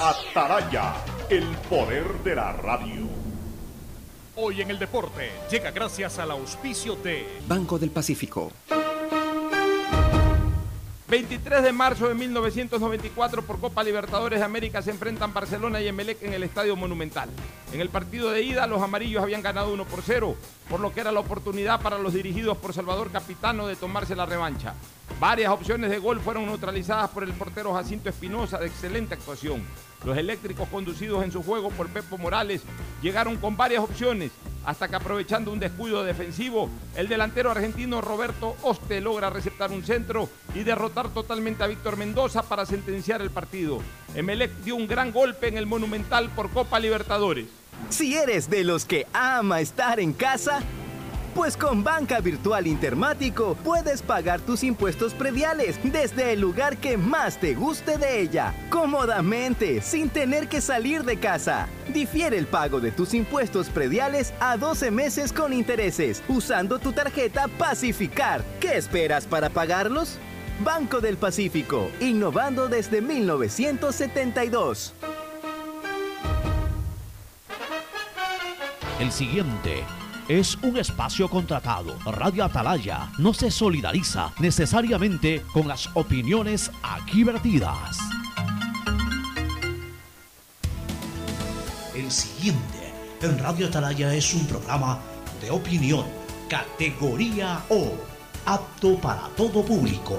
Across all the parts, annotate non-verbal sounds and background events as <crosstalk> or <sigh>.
Ataraya, el poder de la radio. Hoy en el deporte llega gracias al auspicio de Banco del Pacífico. 23 de marzo de 1994 por Copa Libertadores de América se enfrentan Barcelona y Emelec en el Estadio Monumental. En el partido de ida los amarillos habían ganado 1 por 0, por lo que era la oportunidad para los dirigidos por Salvador Capitano de tomarse la revancha. Varias opciones de gol fueron neutralizadas por el portero Jacinto Espinosa de excelente actuación. Los eléctricos conducidos en su juego por Pepo Morales llegaron con varias opciones, hasta que aprovechando un descuido defensivo, el delantero argentino Roberto Oste logra receptar un centro y derrotar totalmente a Víctor Mendoza para sentenciar el partido. Emelec dio un gran golpe en el Monumental por Copa Libertadores. Si eres de los que ama estar en casa, pues con Banca Virtual Intermático puedes pagar tus impuestos prediales desde el lugar que más te guste de ella, cómodamente, sin tener que salir de casa. Difiere el pago de tus impuestos prediales a 12 meses con intereses, usando tu tarjeta Pacificar. ¿Qué esperas para pagarlos? Banco del Pacífico, innovando desde 1972. El siguiente es un espacio contratado. Radio Atalaya no se solidariza necesariamente con las opiniones aquí vertidas. El siguiente en Radio Atalaya es un programa de opinión, categoría O, apto para todo público.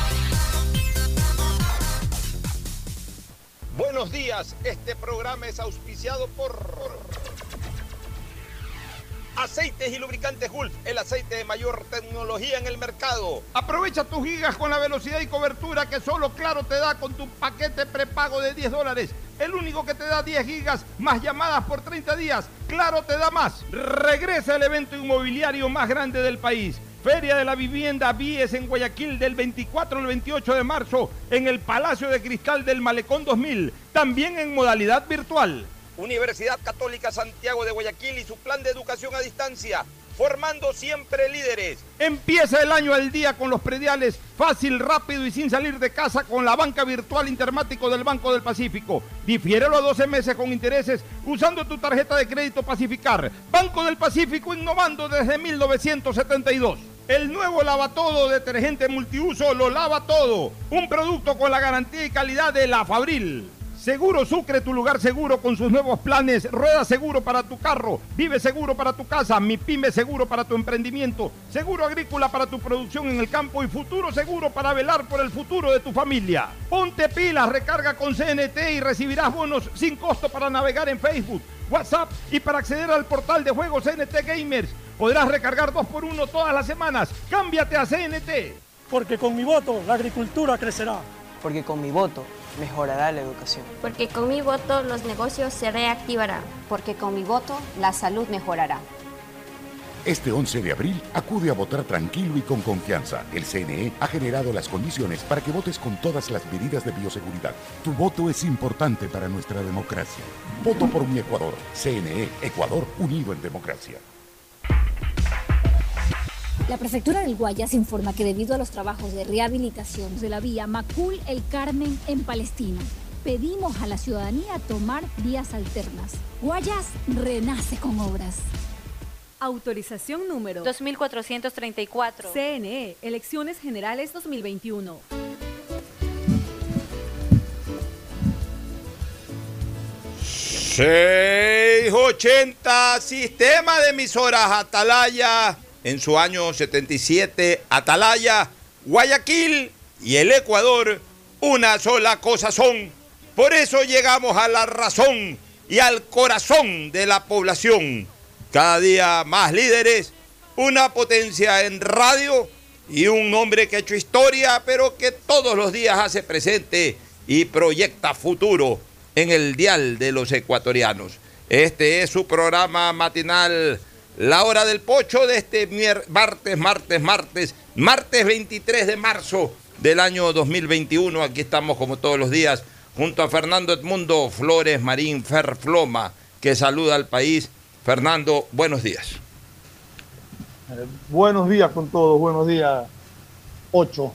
Buenos días, este programa es auspiciado por Aceites y lubricantes Gulf, el aceite de mayor tecnología en el mercado. Aprovecha tus gigas con la velocidad y cobertura que solo Claro te da con tu paquete prepago de 10 dólares. El único que te da 10 gigas más llamadas por 30 días. Claro te da más. Regresa el evento inmobiliario más grande del país. Feria de la Vivienda Vies en Guayaquil del 24 al 28 de marzo en el Palacio de Cristal del Malecón 2000, también en modalidad virtual. Universidad Católica Santiago de Guayaquil y su plan de educación a distancia, formando siempre líderes. Empieza el año al día con los prediales, fácil, rápido y sin salir de casa con la banca virtual intermático del Banco del Pacífico. Difiérelo a 12 meses con intereses usando tu tarjeta de crédito Pacificar. Banco del Pacífico innovando desde 1972. El nuevo lava todo detergente multiuso lo lava todo. Un producto con la garantía y calidad de la Fabril. Seguro Sucre, tu lugar seguro con sus nuevos planes. Rueda seguro para tu carro, vive seguro para tu casa, mi pyme seguro para tu emprendimiento, seguro agrícola para tu producción en el campo y futuro seguro para velar por el futuro de tu familia. Ponte pilas, recarga con CNT y recibirás bonos sin costo para navegar en Facebook, WhatsApp y para acceder al portal de juegos CNT Gamers. Podrás recargar dos por uno todas las semanas. Cámbiate a CNT. Porque con mi voto la agricultura crecerá. Porque con mi voto mejorará la educación. Porque con mi voto los negocios se reactivarán. Porque con mi voto la salud mejorará. Este 11 de abril acude a votar tranquilo y con confianza. El CNE ha generado las condiciones para que votes con todas las medidas de bioseguridad. Tu voto es importante para nuestra democracia. Voto por mi Ecuador. CNE, Ecuador unido en democracia. La prefectura del Guayas informa que debido a los trabajos de rehabilitación de la vía Macul El Carmen en Palestina, pedimos a la ciudadanía tomar vías alternas. Guayas renace con obras. Autorización número 2434. CNE, Elecciones Generales 2021. ...680... Sistema de emisoras Atalaya en su año 77, Atalaya, Guayaquil y el Ecuador, una sola cosa son. Por eso llegamos a la razón y al corazón de la población. Cada día más líderes, una potencia en radio y un hombre que ha hecho historia, pero que todos los días hace presente y proyecta futuro. en el dial de los ecuatorianos. Este es su programa matinal, La Hora del Pocho, de este martes, martes, martes, martes 23 de marzo del año 2021. Aquí estamos como todos los días junto a Fernando Edmundo Flores Marín Ferfloma, que saluda al país. Fernando, buenos días. Eh, buenos días con todos, buenos días. Ocho.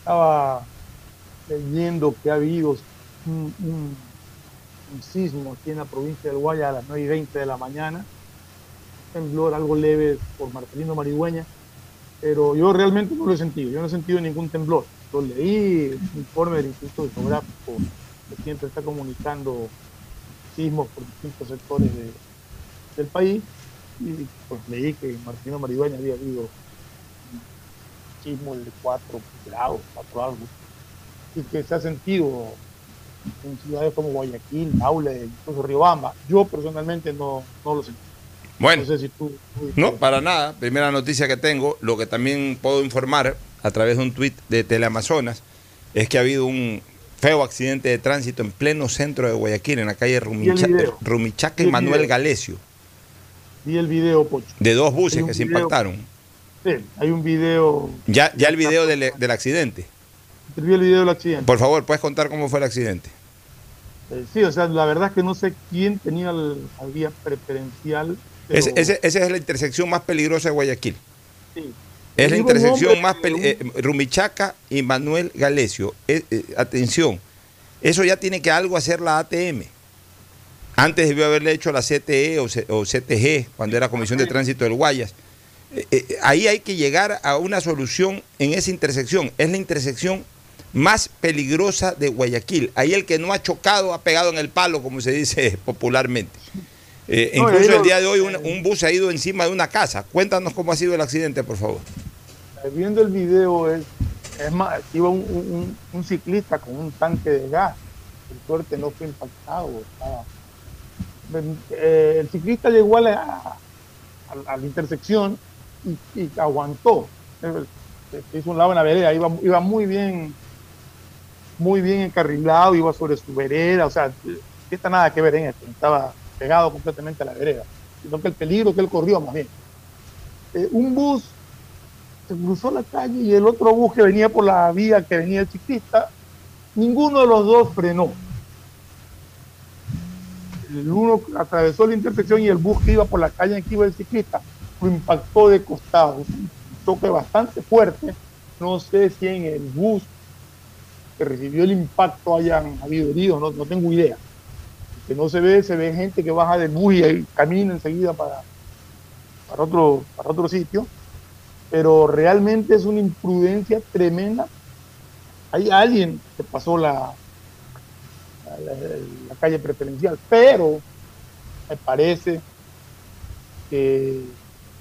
Estaba leyendo que ha habido un, un- un sismo aquí en la provincia del Guaya a las 9 y 20 de la mañana. Temblor algo leve por Marcelino Marihueña, pero yo realmente no lo he sentido. Yo no he sentido ningún temblor. Lo leí, un informe del Instituto Geográfico que siempre está comunicando sismos por distintos sectores de- del país y pues leí que en Martino Maridueña había habido un sismo de 4 grados, 4 algo, y que se ha sentido en ciudades como Guayaquil, Maule, incluso Riobamba. Yo personalmente no, no lo sentí. Bueno. No sé si tú... tú- No, para nada. Primera noticia que tengo, lo que también puedo informar a través de un tuit de Teleamazonas, es que ha habido un feo accidente de tránsito en pleno centro de Guayaquil, en la calle Rumicha-. Rumichaca Y y el Manuel video. Galesio, Vi el video, Pocho. de dos buses que se impactaron. Sí, hay un video, Ya, ya el video del, del accidente. vi el video del accidente. Por favor, ¿puedes contar cómo fue el accidente? Eh, sí, o sea, la verdad es que no sé quién tenía el- la vía preferencial. Pero- Ese- ese- esa es la intersección más peligrosa de Guayaquil. sí. Es la intersección nombre más eh, Rumichaca y Manuel Galesio. Eh, eh, atención, eso ya tiene que algo hacer la ATM. Antes debió haberle hecho la CTE o, C- o CTG, cuando era Comisión de Tránsito del Guayas. Eh, eh, ahí hay que llegar a una solución en esa intersección. Es la intersección más peligrosa de Guayaquil. Ahí el que no ha chocado ha pegado en el palo, como se dice <laughs> popularmente. Eh, No, incluso el día de hoy un, un bus ha ido encima de una casa. Cuéntanos cómo ha sido el accidente, por favor. Eh, viendo el video es, es más, iba un, un- un ciclista con un tanque de gas. Por suerte no fue impactado. estaba- Eh, el ciclista llegó a la, a- a la intersección y, y aguantó. Se hizo un lado en la vereda, iba, iba muy bien, muy bien encarrilado, iba sobre su vereda, o sea, no está nada que ver en esto, estaba pegado completamente a la vereda, sino que el peligro que él corrió más bien. Eh, un bus se cruzó la calle y el otro bus que venía por la vía que venía el ciclista, ninguno de los dos frenó. El uno atravesó la intersección y el bus que iba por la calle en que iba el ciclista lo impactó de costado. Un choque bastante fuerte. No sé si en el bus que recibió el impacto hayan habido heridos, no, no tengo idea. Que no se ve, se ve gente que baja del bus y camina enseguida para, para, otro, para otro sitio pero realmente es una imprudencia tremenda. Hay alguien que pasó la- la calle preferencial, pero me parece que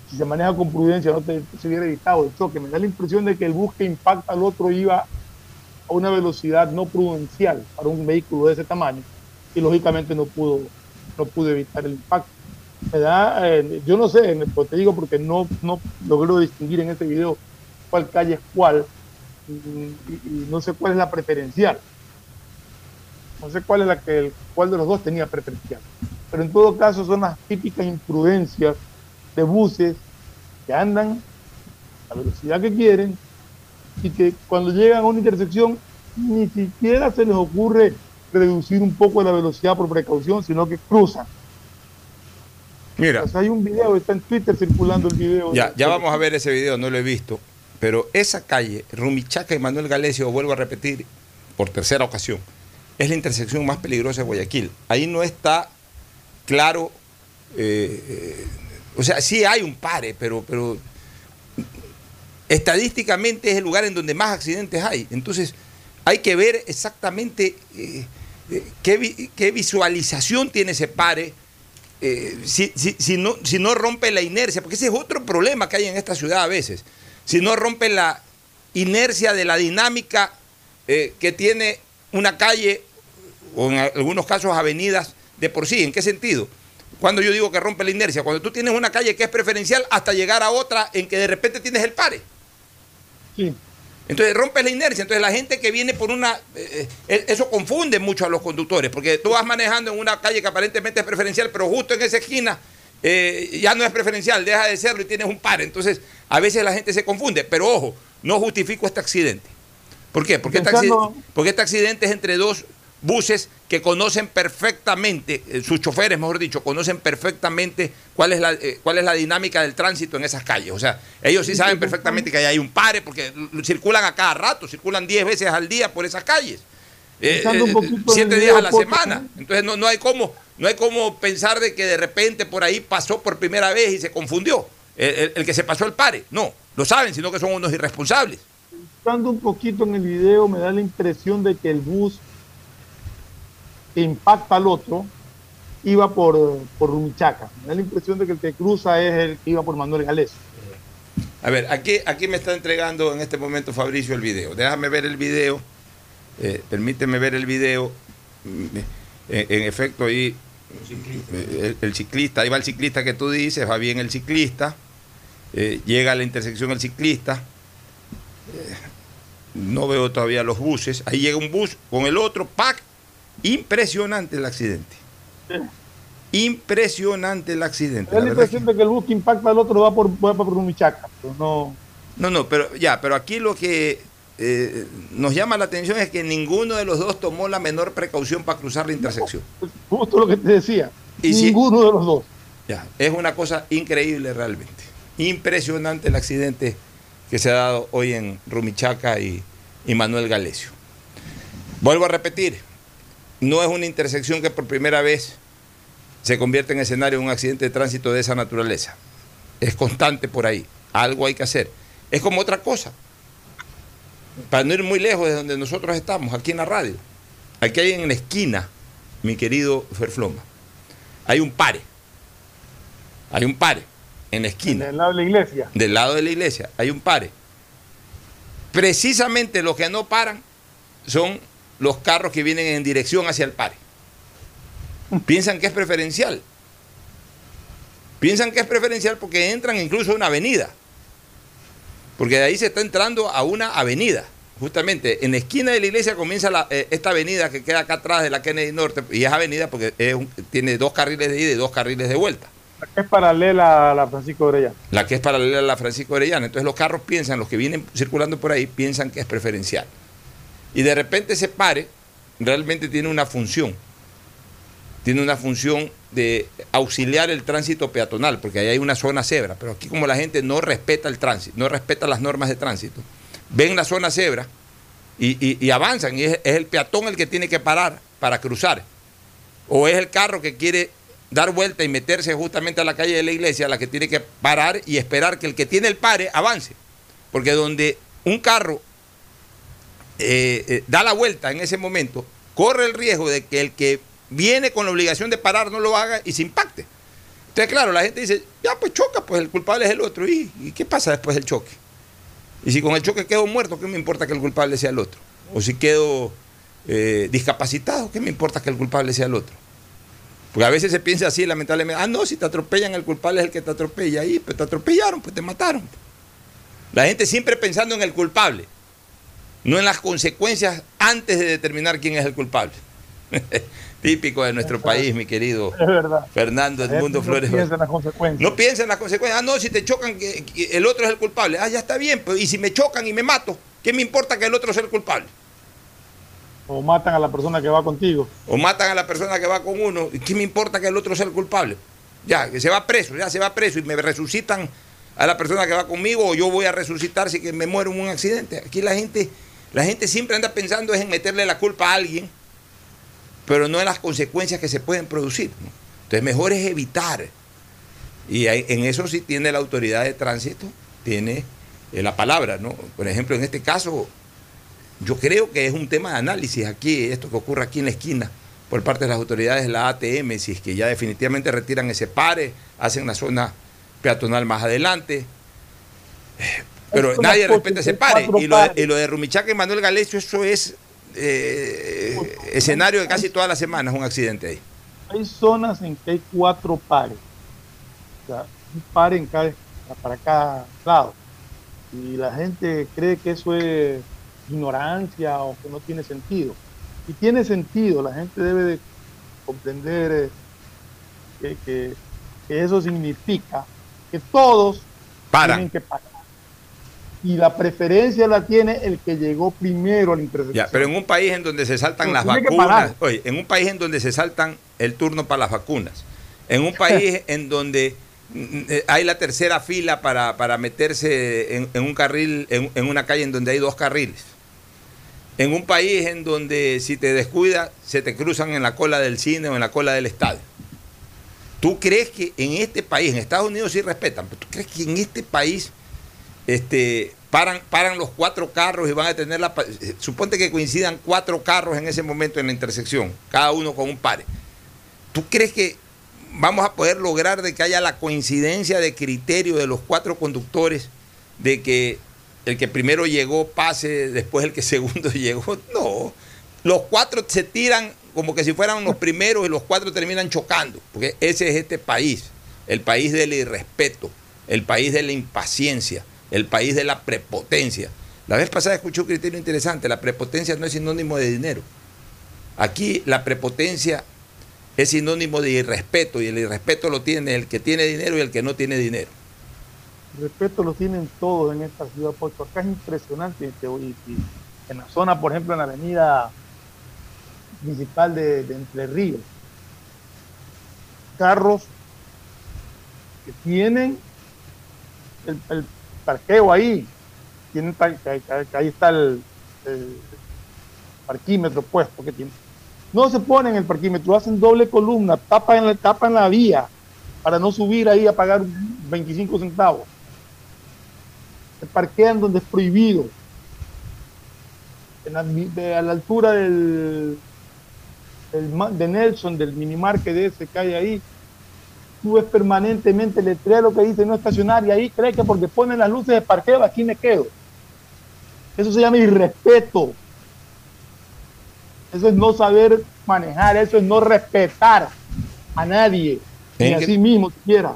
si se maneja con prudencia no te- se hubiera evitado el choque. Me da la impresión de que el bus que impacta al otro iba a una velocidad no prudencial para un vehículo de ese tamaño y lógicamente no pudo, no pudo evitar el impacto me da, eh, yo no sé, pues te digo porque no, no logro distinguir en este video cuál calle es cuál y, y- y no sé cuál es la preferencial. No sé cuál es la que el, cuál de los dos tenía preferencial. Pero en todo caso son las típicas imprudencias de buses que andan a la velocidad que quieren y que cuando llegan a una intersección ni siquiera se les ocurre reducir un poco la velocidad por precaución, sino que cruzan. Mira. Sea, hay un video, está en Twitter circulando el video. Ya, ya vamos a ver ese video, no lo he visto. Pero esa calle, Rumichaca y Manuel Galesio, vuelvo a repetir por tercera ocasión, es la intersección más peligrosa de Guayaquil. Ahí no está claro, eh, eh, o sea, sí hay un pare, pero, pero estadísticamente es el lugar en donde más accidentes hay. Entonces, hay que ver exactamente eh, eh, qué, vi- qué visualización tiene ese pare. eh, si, no, rompe la inercia, porque ese es otro problema que hay en esta ciudad a veces, si no rompe la inercia de la dinámica que tiene una calle o en algunos casos avenidas de por sí. ¿En qué sentido? Cuando yo digo que rompe la inercia, cuando tú tienes una calle que es preferencial hasta llegar a otra en que de repente tienes el pare. Sí. Entonces rompes la inercia. Entonces la gente que viene por una... eh, eh, eso confunde mucho a los conductores, porque tú vas manejando en una calle que aparentemente es preferencial, pero justo en esa esquina eh, ya no es preferencial, deja de serlo y tienes un par. Entonces a veces la gente se confunde. Pero ojo, no justifico este accidente. ¿Por qué? Porque este, Pensando- accidente, porque este accidente es entre dos buses que conocen perfectamente, eh, sus choferes, mejor dicho, conocen perfectamente cuál es, la, eh, cuál es la dinámica del tránsito en esas calles. O sea, ellos sí saben perfectamente que ahí hay un pare, porque circulan a cada rato, circulan 10 veces al día por esas calles. Eh, eh, siete días a la semana. Entonces no, no hay como, no hay como pensar de que de repente por ahí pasó por primera vez y se confundió. El, el- el que se pasó el pare. No, lo saben, sino que son unos irresponsables. Estando un poquito en el video, me da la impresión de que el bus impacta al otro iba por, por Rumichaca. Me da la impresión de que el que cruza es el que iba por Manuel Gales. A ver, aquí, aquí me está entregando en este momento Fabricio el video. Déjame ver el video. Eh, permíteme ver el video. Mm, En, efecto, ahí eh, el, ciclista, ahí va el ciclista que tú dices, va bien el ciclista. Eh, llega a la intersección el ciclista. No veo todavía los buses. Ahí llega un bus con el otro, ¡pac! Impresionante el accidente. Impresionante el accidente. Da La impresión de que el bus que impacta al otro va por, va por Rumichaca. Pero no, No, no, pero ya, pero aquí lo que eh, nos llama la atención es que ninguno de los dos tomó la menor precaución para cruzar la intersección. justo lo que te decía. Y si- Ninguno de los dos. Ya, es una cosa increíble realmente. Impresionante el accidente que se ha dado hoy en Rumichaca y, y Manuel Galesio. Vuelvo a repetir, no es una intersección que por primera vez se convierte en escenario de un accidente de tránsito de esa naturaleza. Es constante por ahí. Algo hay que hacer. Es como otra cosa. Para no ir muy lejos de donde nosotros estamos, aquí en la radio. Aquí hay en la esquina, mi querido Ferfloma, hay un pare. Hay un pare en la esquina. Del lado de la iglesia. Del lado de la iglesia hay un pare. Precisamente los que no paran son los carros que vienen en dirección hacia el pare. Piensan que es preferencial. Piensan que es preferencial porque entran incluso a una avenida. Porque de ahí se está entrando a una avenida. Justamente en la esquina de la iglesia comienza la- eh, esta avenida que queda acá atrás de la Kennedy Norte. Y es avenida porque es un- tiene dos carriles de ida y dos carriles de vuelta. Es paralela a la Francisco Orellana. La que es paralela a la Francisco Orellana. Entonces los carros piensan, los que vienen circulando por ahí, piensan que es preferencial. Y de repente ese pare realmente tiene una función. Tiene una función de auxiliar el tránsito peatonal, porque ahí hay una zona cebra. Pero aquí como la gente no respeta el tránsito, no respeta las normas de tránsito, ven la zona cebra y, avanzan. Y es el peatón el que tiene que parar para cruzar. O es el carro que quiere dar vuelta y meterse justamente a la calle de la iglesia, la que tiene que parar y esperar que el que tiene el pare avance. Porque donde un carro eh, eh, da la vuelta en ese momento, corre el riesgo de que el que viene con la obligación de parar no lo haga y se impacte. Entonces, claro, la gente dice, ya pues choca, pues el culpable es el otro. ¿Y, y qué pasa después del choque? Y si con el choque quedo muerto, ¿qué me importa que el culpable sea el otro? O si quedo eh, discapacitado, ¿qué me importa que el culpable sea el otro? Porque a veces se piensa así, lamentablemente, ah, no, si te atropellan, el culpable es el que te atropella ahí, pues te atropellaron, pues te mataron. La gente siempre pensando en el culpable, no en las consecuencias antes de determinar quién es el culpable. <laughs> Típico de nuestro país, mi querido Es verdad. Fernando Edmundo no Flores. piensa en las consecuencias. No piensa en las consecuencias. Ah, no, si te chocan, que, que el otro es el culpable. Ah, ya está bien, pues, y si me chocan y me mato, ¿qué me importa que el otro sea el culpable? O matan a la persona que va contigo. O matan a la persona que va con uno, ¿y ¿qué me importa que el otro sea el culpable? Ya, que se va preso, ya se va preso y me resucitan a la persona que va conmigo o yo voy a resucitar si que me muero en un accidente. Aquí la gente, la gente siempre anda pensando en meterle la culpa a alguien, pero no en las consecuencias que se pueden producir. Entonces mejor es evitar. Y en eso sí tiene la autoridad de tránsito, tiene eh, la palabra, ¿no? Por ejemplo, en este caso, yo creo que es un tema de análisis aquí, esto que ocurre aquí en la esquina, por parte de las autoridades de la ATM, si es que ya definitivamente retiran ese pare, hacen la zona peatonal más adelante. Pero Son nadie respeta ese pare. Y lo, de, y lo de Rumichaca y Manuel Galecio, eso es eh, escenario de casi todas las semanas, un accidente ahí. Hay zonas en que hay cuatro pares. O sea, un par en cada, para cada lado. Y la gente cree que eso es ignorancia o que no tiene sentido. Y tiene sentido, la gente debe de comprender eh, que, que- que eso significa que todos Paran. tienen que pagar. Y la preferencia la tiene el que llegó primero a la intersección. Ya, pero en un país en donde se saltan las vacunas, oye, en un país en donde se saltan el turno para las vacunas, en un <laughs> país en donde mm, eh, hay la tercera fila para, para meterse en, en un carril, en, en una calle en donde hay dos carriles, en un país en donde si te descuidas se te cruzan en la cola del cine o en la cola del estadio. ¿Tú crees que en este país, en Estados Unidos sí respetan, pero tú crees que en este país este, paran, paran los cuatro carros y van a tener la... eh, Suponte que coincidan cuatro carros en ese momento en la intersección, cada uno con un pare. ¿Tú crees que vamos a poder lograr de que haya la coincidencia de criterio de los cuatro conductores, de que el que primero llegó pase, después el que <laughs> segundo llegó? No. Los cuatro se tiran como que si fueran los primeros y los cuatro terminan chocando, porque ese es este país, el país del irrespeto, el país de la impaciencia, el país de la prepotencia. La vez pasada escuché un criterio interesante, la prepotencia no es sinónimo de dinero. Aquí la prepotencia es sinónimo de irrespeto y el irrespeto lo tiene el que tiene dinero y el que no tiene dinero. respeto lo tienen todos en esta ciudad, porque acá es impresionante. en la zona, por ejemplo, en la avenida principal de, de Entre Ríos, carros que tienen el, el parqueo ahí, tienen ahí está el, parquímetro puesto que tiene. No se ponen el parquímetro, hacen doble columna, tapan la, tapan la vía para no subir ahí a pagar 25 centavos. Se parquean donde es prohibido. En la, a la altura del, de Nelson, del minimarket de ese que hay ahí, tú ves permanentemente el letrero que dice no estacionar y ahí cree que porque ponen las luces de parqueo aquí me quedo. Eso se llama irrespeto. Eso es no saber manejar, eso es no respetar a nadie, ni a sí mismo siquiera.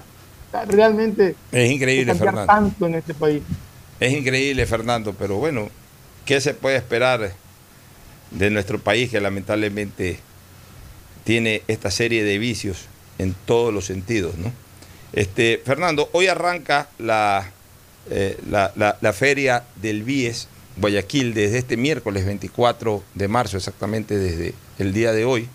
Realmente Es increíble, Fernando. tanto en este país. Es increíble, Fernando, pero bueno, ¿qué se puede esperar de nuestro país que lamentablemente tiene esta serie de vicios en todos los sentidos, ¿no? Este, Fernando, hoy arranca la, eh, la, la- feria del BIES Guayaquil desde este miércoles 24 de marzo, exactamente desde el día de hoy.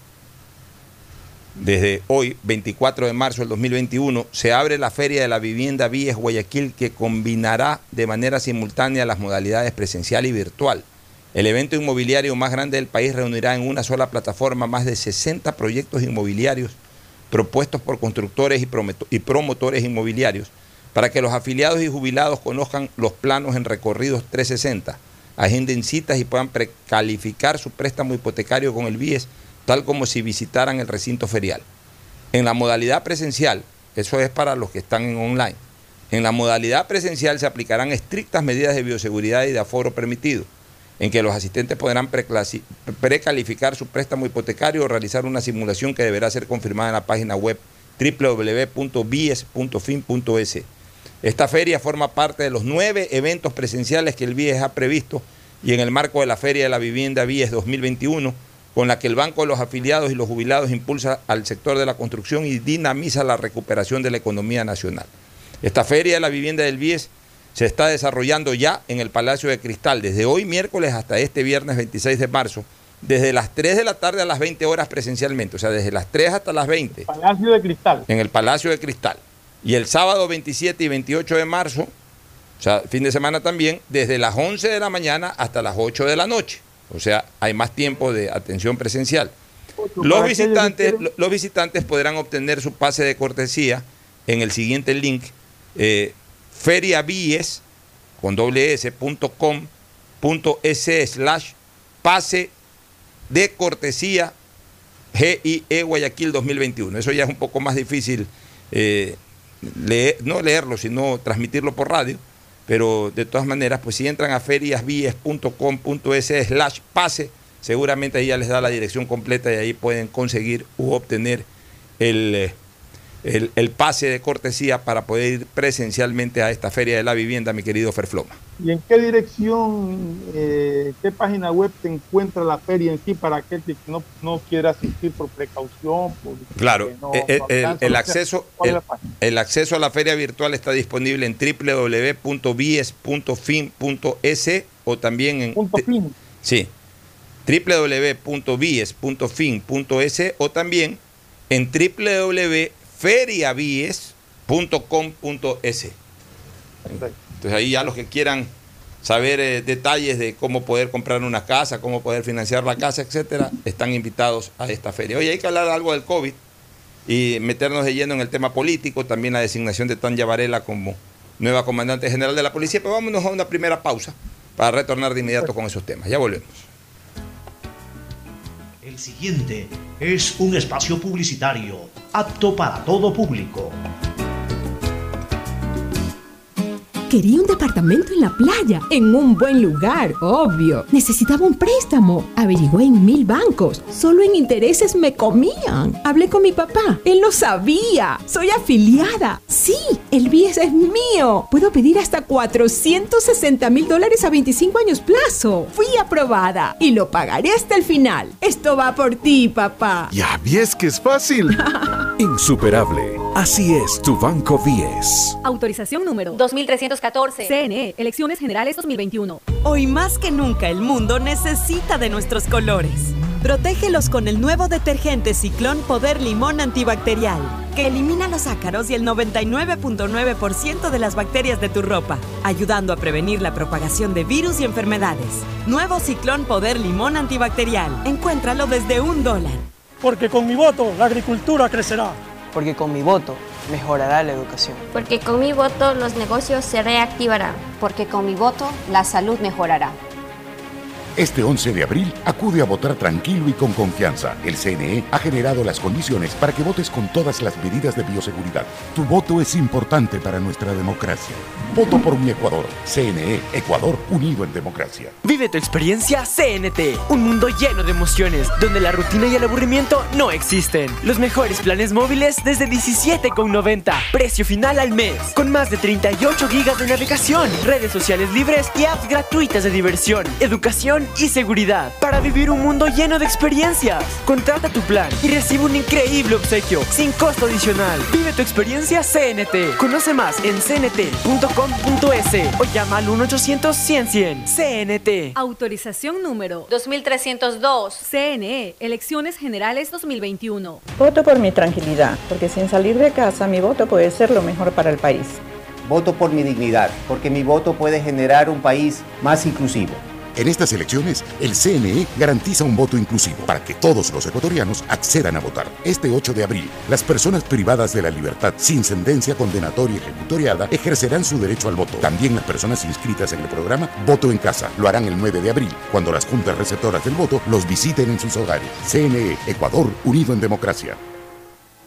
Desde hoy, 24 de marzo del 2021, se abre la Feria de la Vivienda Víes Guayaquil que combinará de manera simultánea las modalidades presencial y virtual. El evento inmobiliario más grande del país reunirá en una sola plataforma más de 60 proyectos inmobiliarios propuestos por constructores y promotores inmobiliarios para que los afiliados y jubilados conozcan los planos en recorridos 360, agenden citas y puedan precalificar su préstamo hipotecario con el BIES, tal como si visitaran el recinto ferial. En la modalidad presencial, eso es para los que están en online, en la modalidad presencial se aplicarán estrictas medidas de bioseguridad y de aforo permitido, en que los asistentes podrán precalificar su préstamo hipotecario o realizar una simulación que deberá ser confirmada en la página web www.bies.fin.es. Esta feria forma parte de los nueve eventos presenciales que el BIES ha previsto y en el marco de la Feria de la Vivienda BIES 2021, con la que el Banco de los Afiliados y los Jubilados impulsa al sector de la construcción y dinamiza la recuperación de la economía nacional. Esta Feria de la Vivienda del BIES se está desarrollando ya en el Palacio de Cristal, desde hoy miércoles hasta este viernes 26 de marzo, desde las 3 de la tarde a las 20 horas presencialmente, o sea, desde las 3 hasta las 20 Palacio de Cristal. en el Palacio de Cristal. Y el sábado 27 y 28 de marzo, o sea, fin de semana también, desde las 11 de la mañana hasta las 8 de la noche. O sea, hay más tiempo de atención presencial. Los visitantes, los visitantes podrán obtener su pase de cortesía en el siguiente link, eh, feriabies, con doble punto com, punto s slash pase de cortesía GIE Guayaquil 2021. Eso ya es un poco más difícil eh, leer- no leerlo, sino transmitirlo por radio. Pero de todas maneras, pues si entran a feriasbies.com.es slash pase, seguramente ahí ya les da la dirección completa y ahí pueden conseguir u obtener el, eh, el, el pase de cortesía para poder ir presencialmente a esta feria de la vivienda, mi querido Ferfloma. ¿Y en qué dirección, eh, qué página web se encuentra la feria en sí para aquel que no, no quiera asistir por precaución? Por, Claro, no- eh, eh, no el, acceso, ¿cuál es el, acceso a la feria virtual está disponible en www.vies.fin.es o también en Punto fin. sí, www.vies.fin.es o también en www.feriavies.com.es. Entonces ahí ya los que quieran saber eh, detalles de cómo poder comprar una casa, cómo poder financiar la casa, etcétera, están invitados a esta feria. Oye, hay que hablar algo del COVID y meternos de lleno en el tema político, también la designación de Tanya Varela como nueva comandante general de la policía, pero vámonos a una primera pausa para retornar de inmediato con esos temas. Ya volvemos. El siguiente es un espacio publicitario apto para todo público. Quería un departamento en la playa, en un buen lugar, obvio. Necesitaba un préstamo. Averigüé en mil bancos. Solo en intereses me comían. Hablé con mi papá. Él lo sabía. Soy afiliada. Sí, el BIES es mío. Puedo pedir hasta 460 mil dólares a 25 años plazo. Fui aprobada y lo pagaré hasta el final. Esto va por ti, papá. Ya ves que es fácil. <laughs> Insuperable. Así es tu Banco 10. Autorización número 2314. CNE, Elecciones Generales 2021. Hoy más que nunca el mundo necesita de nuestros colores. Protégelos con el nuevo detergente Ciclón Poder Limón Antibacterial, que elimina los ácaros y el 99.9% de las bacterias de tu ropa, ayudando a prevenir la propagación de virus y enfermedades. Nuevo Ciclón Poder Limón Antibacterial. Encuéntralo desde un dólar. Porque con mi voto la agricultura crecerá. Porque con mi voto mejorará la educación. Porque con mi voto los negocios se reactivarán. Porque con mi voto la salud mejorará. Este 11 de abril acude a votar tranquilo y con confianza. El CNE ha generado las condiciones para que votes con todas las medidas de bioseguridad. Tu voto es importante para nuestra democracia. Voto por mi Ecuador. CNE, Ecuador unido en democracia. Vive tu experiencia CNT, un mundo lleno de emociones, donde la rutina y el aburrimiento no existen. Los mejores planes móviles desde 17,90, precio final al mes, con más de 38 gigas de navegación, redes sociales libres y apps gratuitas de diversión, educación y seguridad, para vivir un mundo lleno de experiencias. Contrata tu plan y recibe un increíble obsequio, sin costo adicional. Vive tu experiencia CNT. Conoce más en cnt.com.es o llama al 1-800-100-100. CNT. Autorización número 2302. CNE, Elecciones Generales 2021. Voto por mi tranquilidad, porque sin salir de casa mi voto puede ser lo mejor para el país. Voto por mi dignidad, porque mi voto puede generar un país más inclusivo. En estas elecciones, el CNE garantiza un voto inclusivo para que todos los ecuatorianos accedan a votar. Este 8 de abril, las personas privadas de la libertad sin sentencia condenatoria ejecutoriada ejercerán su derecho al voto. También las personas inscritas en el programa Voto en Casa lo harán el 9 de abril, cuando las juntas receptoras del voto los visiten en sus hogares. CNE, Ecuador, unido en democracia.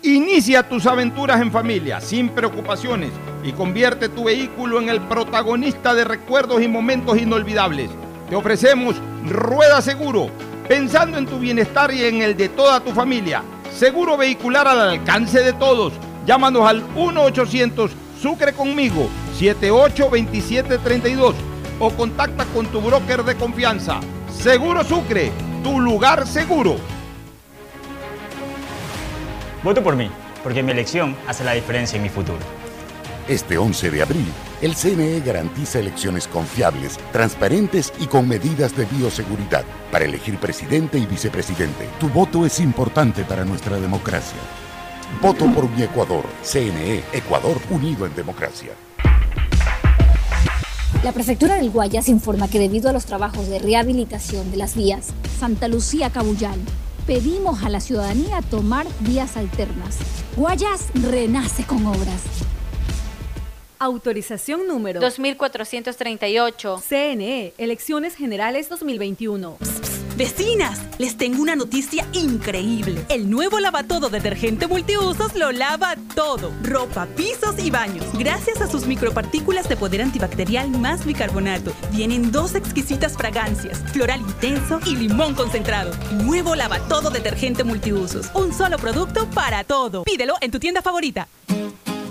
Inicia tus aventuras en familia, sin preocupaciones, y convierte tu vehículo en el protagonista de recuerdos y momentos inolvidables. Te ofrecemos Rueda Seguro, pensando en tu bienestar y en el de toda tu familia. Seguro vehicular al alcance de todos. Llámanos al 1-800 Sucre conmigo 782732 o contacta con tu broker de confianza. Seguro Sucre, tu lugar seguro. Voto por mí, porque mi elección hace la diferencia en mi futuro. Este 11 de abril, el CNE garantiza elecciones confiables, transparentes y con medidas de bioseguridad para elegir presidente y vicepresidente. Tu voto es importante para nuestra democracia. Voto por mi Ecuador. CNE, Ecuador unido en democracia. La prefectura del Guayas informa que debido a los trabajos de rehabilitación de las vías Santa Lucía Cabullal, pedimos a la ciudadanía tomar vías alternas. Guayas renace con obras. Autorización número 2438. CNE, Elecciones Generales 2021. Vecinas, les tengo una noticia increíble. El nuevo lavatodo detergente multiusos lo lava todo. Ropa, pisos y baños. Gracias a sus micropartículas de poder antibacterial más bicarbonato. Vienen dos exquisitas fragancias, floral intenso y limón concentrado. Nuevo lavatodo detergente multiusos. Un solo producto para todo. Pídelo en tu tienda favorita.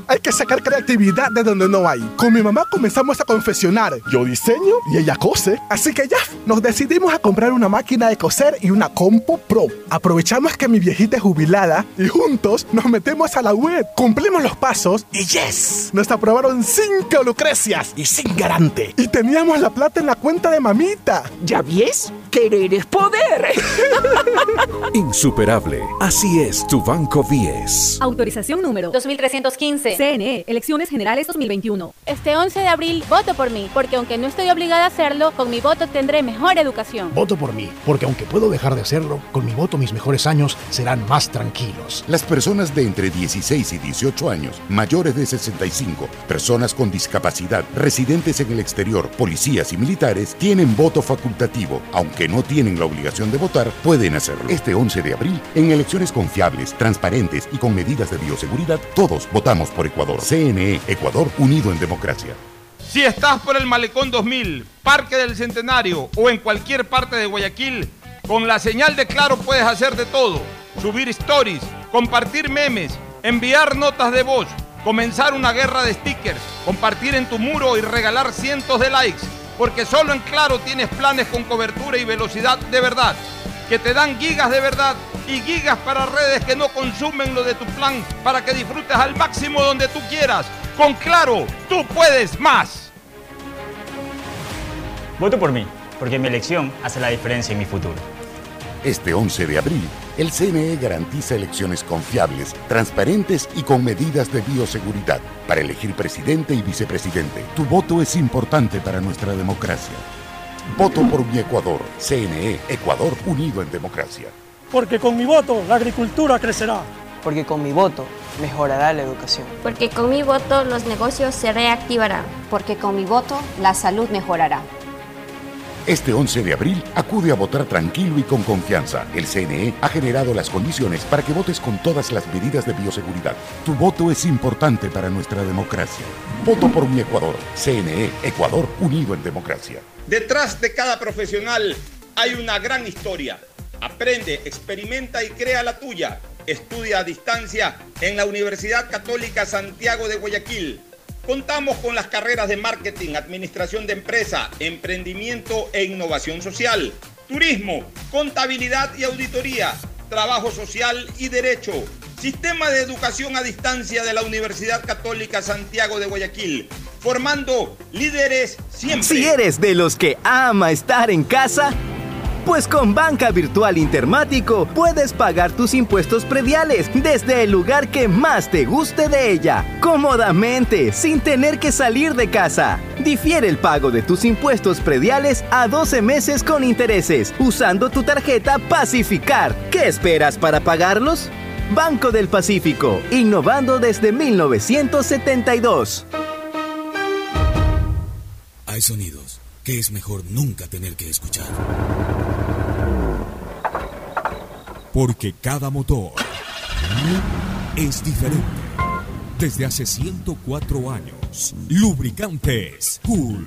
Hay que sacar creatividad de donde no hay. Con mi mamá comenzamos a confesionar. Yo diseño y ella cose. Así que ya, nos decidimos a comprar una máquina de coser y una compo pro. Aprovechamos que mi viejita es jubilada y juntos nos metemos a la web, cumplimos los pasos y yes, nos aprobaron cinco lucrecias y sin garante. Y teníamos la plata en la cuenta de mamita. ¿Ya ves? Querer es poder. <laughs> Insuperable. Así es tu Banco 10. Autorización número 2315. CNE, Elecciones Generales 2021. Este 11 de abril voto por mí, porque aunque no estoy obligada a hacerlo, con mi voto tendré mejor educación. Voto por mí, porque aunque puedo dejar de hacerlo, con mi voto mis mejores años serán más tranquilos. Las personas de entre 16 y 18 años, mayores de 65, personas con discapacidad, residentes en el exterior, policías y militares, tienen voto facultativo. Aunque no tienen la obligación de votar, pueden hacerlo. Este 11 de abril, en elecciones confiables, transparentes y con medidas de bioseguridad, todos votamos por Ecuador. CNE, Ecuador unido en democracia. Si estás por el Malecón 2000, Parque del Centenario o en cualquier parte de Guayaquil, con la señal de Claro puedes hacer de todo. Subir stories, compartir memes, enviar notas de voz, comenzar una guerra de stickers, compartir en tu muro y regalar cientos de likes. Porque solo en Claro tienes planes con cobertura y velocidad de verdad, que te dan gigas de verdad y gigas para redes que no consumen lo de tu plan para que disfrutes al máximo donde tú quieras. Con Claro, tú puedes más. Voto por mí, porque mi elección hace la diferencia en mi futuro. Este 11 de abril, el CNE garantiza elecciones confiables, transparentes y con medidas de bioseguridad para elegir presidente y vicepresidente. Tu voto es importante para nuestra democracia. Voto por mi Ecuador. CNE, Ecuador unido en democracia. Porque con mi voto la agricultura crecerá. Porque con mi voto mejorará la educación. Porque con mi voto los negocios se reactivarán. Porque con mi voto la salud mejorará. Este 11 de abril, acude a votar tranquilo y con confianza. El CNE ha generado las condiciones para que votes con todas las medidas de bioseguridad. Tu voto es importante para nuestra democracia. Voto por mi Ecuador. CNE, Ecuador unido en democracia. Detrás de cada profesional hay una gran historia. Aprende, experimenta y crea la tuya. Estudia a distancia en la Universidad Católica Santiago de Guayaquil. Contamos con las carreras de marketing, administración de empresa, emprendimiento e innovación social, turismo, contabilidad y auditoría, trabajo social y derecho. Sistema de educación a distancia de la Universidad Católica Santiago de Guayaquil, formando líderes siempre. Si eres de los que ama estar en casa, pues con Banca Virtual Intermático puedes pagar tus impuestos prediales desde el lugar que más te guste de ella, cómodamente, sin tener que salir de casa. Difiere el pago de tus impuestos prediales a 12 meses con intereses, usando tu tarjeta Pacificar. ¿Qué esperas para pagarlos? Banco del Pacífico, innovando desde 1972. Hay sonidos que es mejor nunca tener que escuchar. Porque cada motor es diferente. Desde hace 104 años, Lubricantes Cool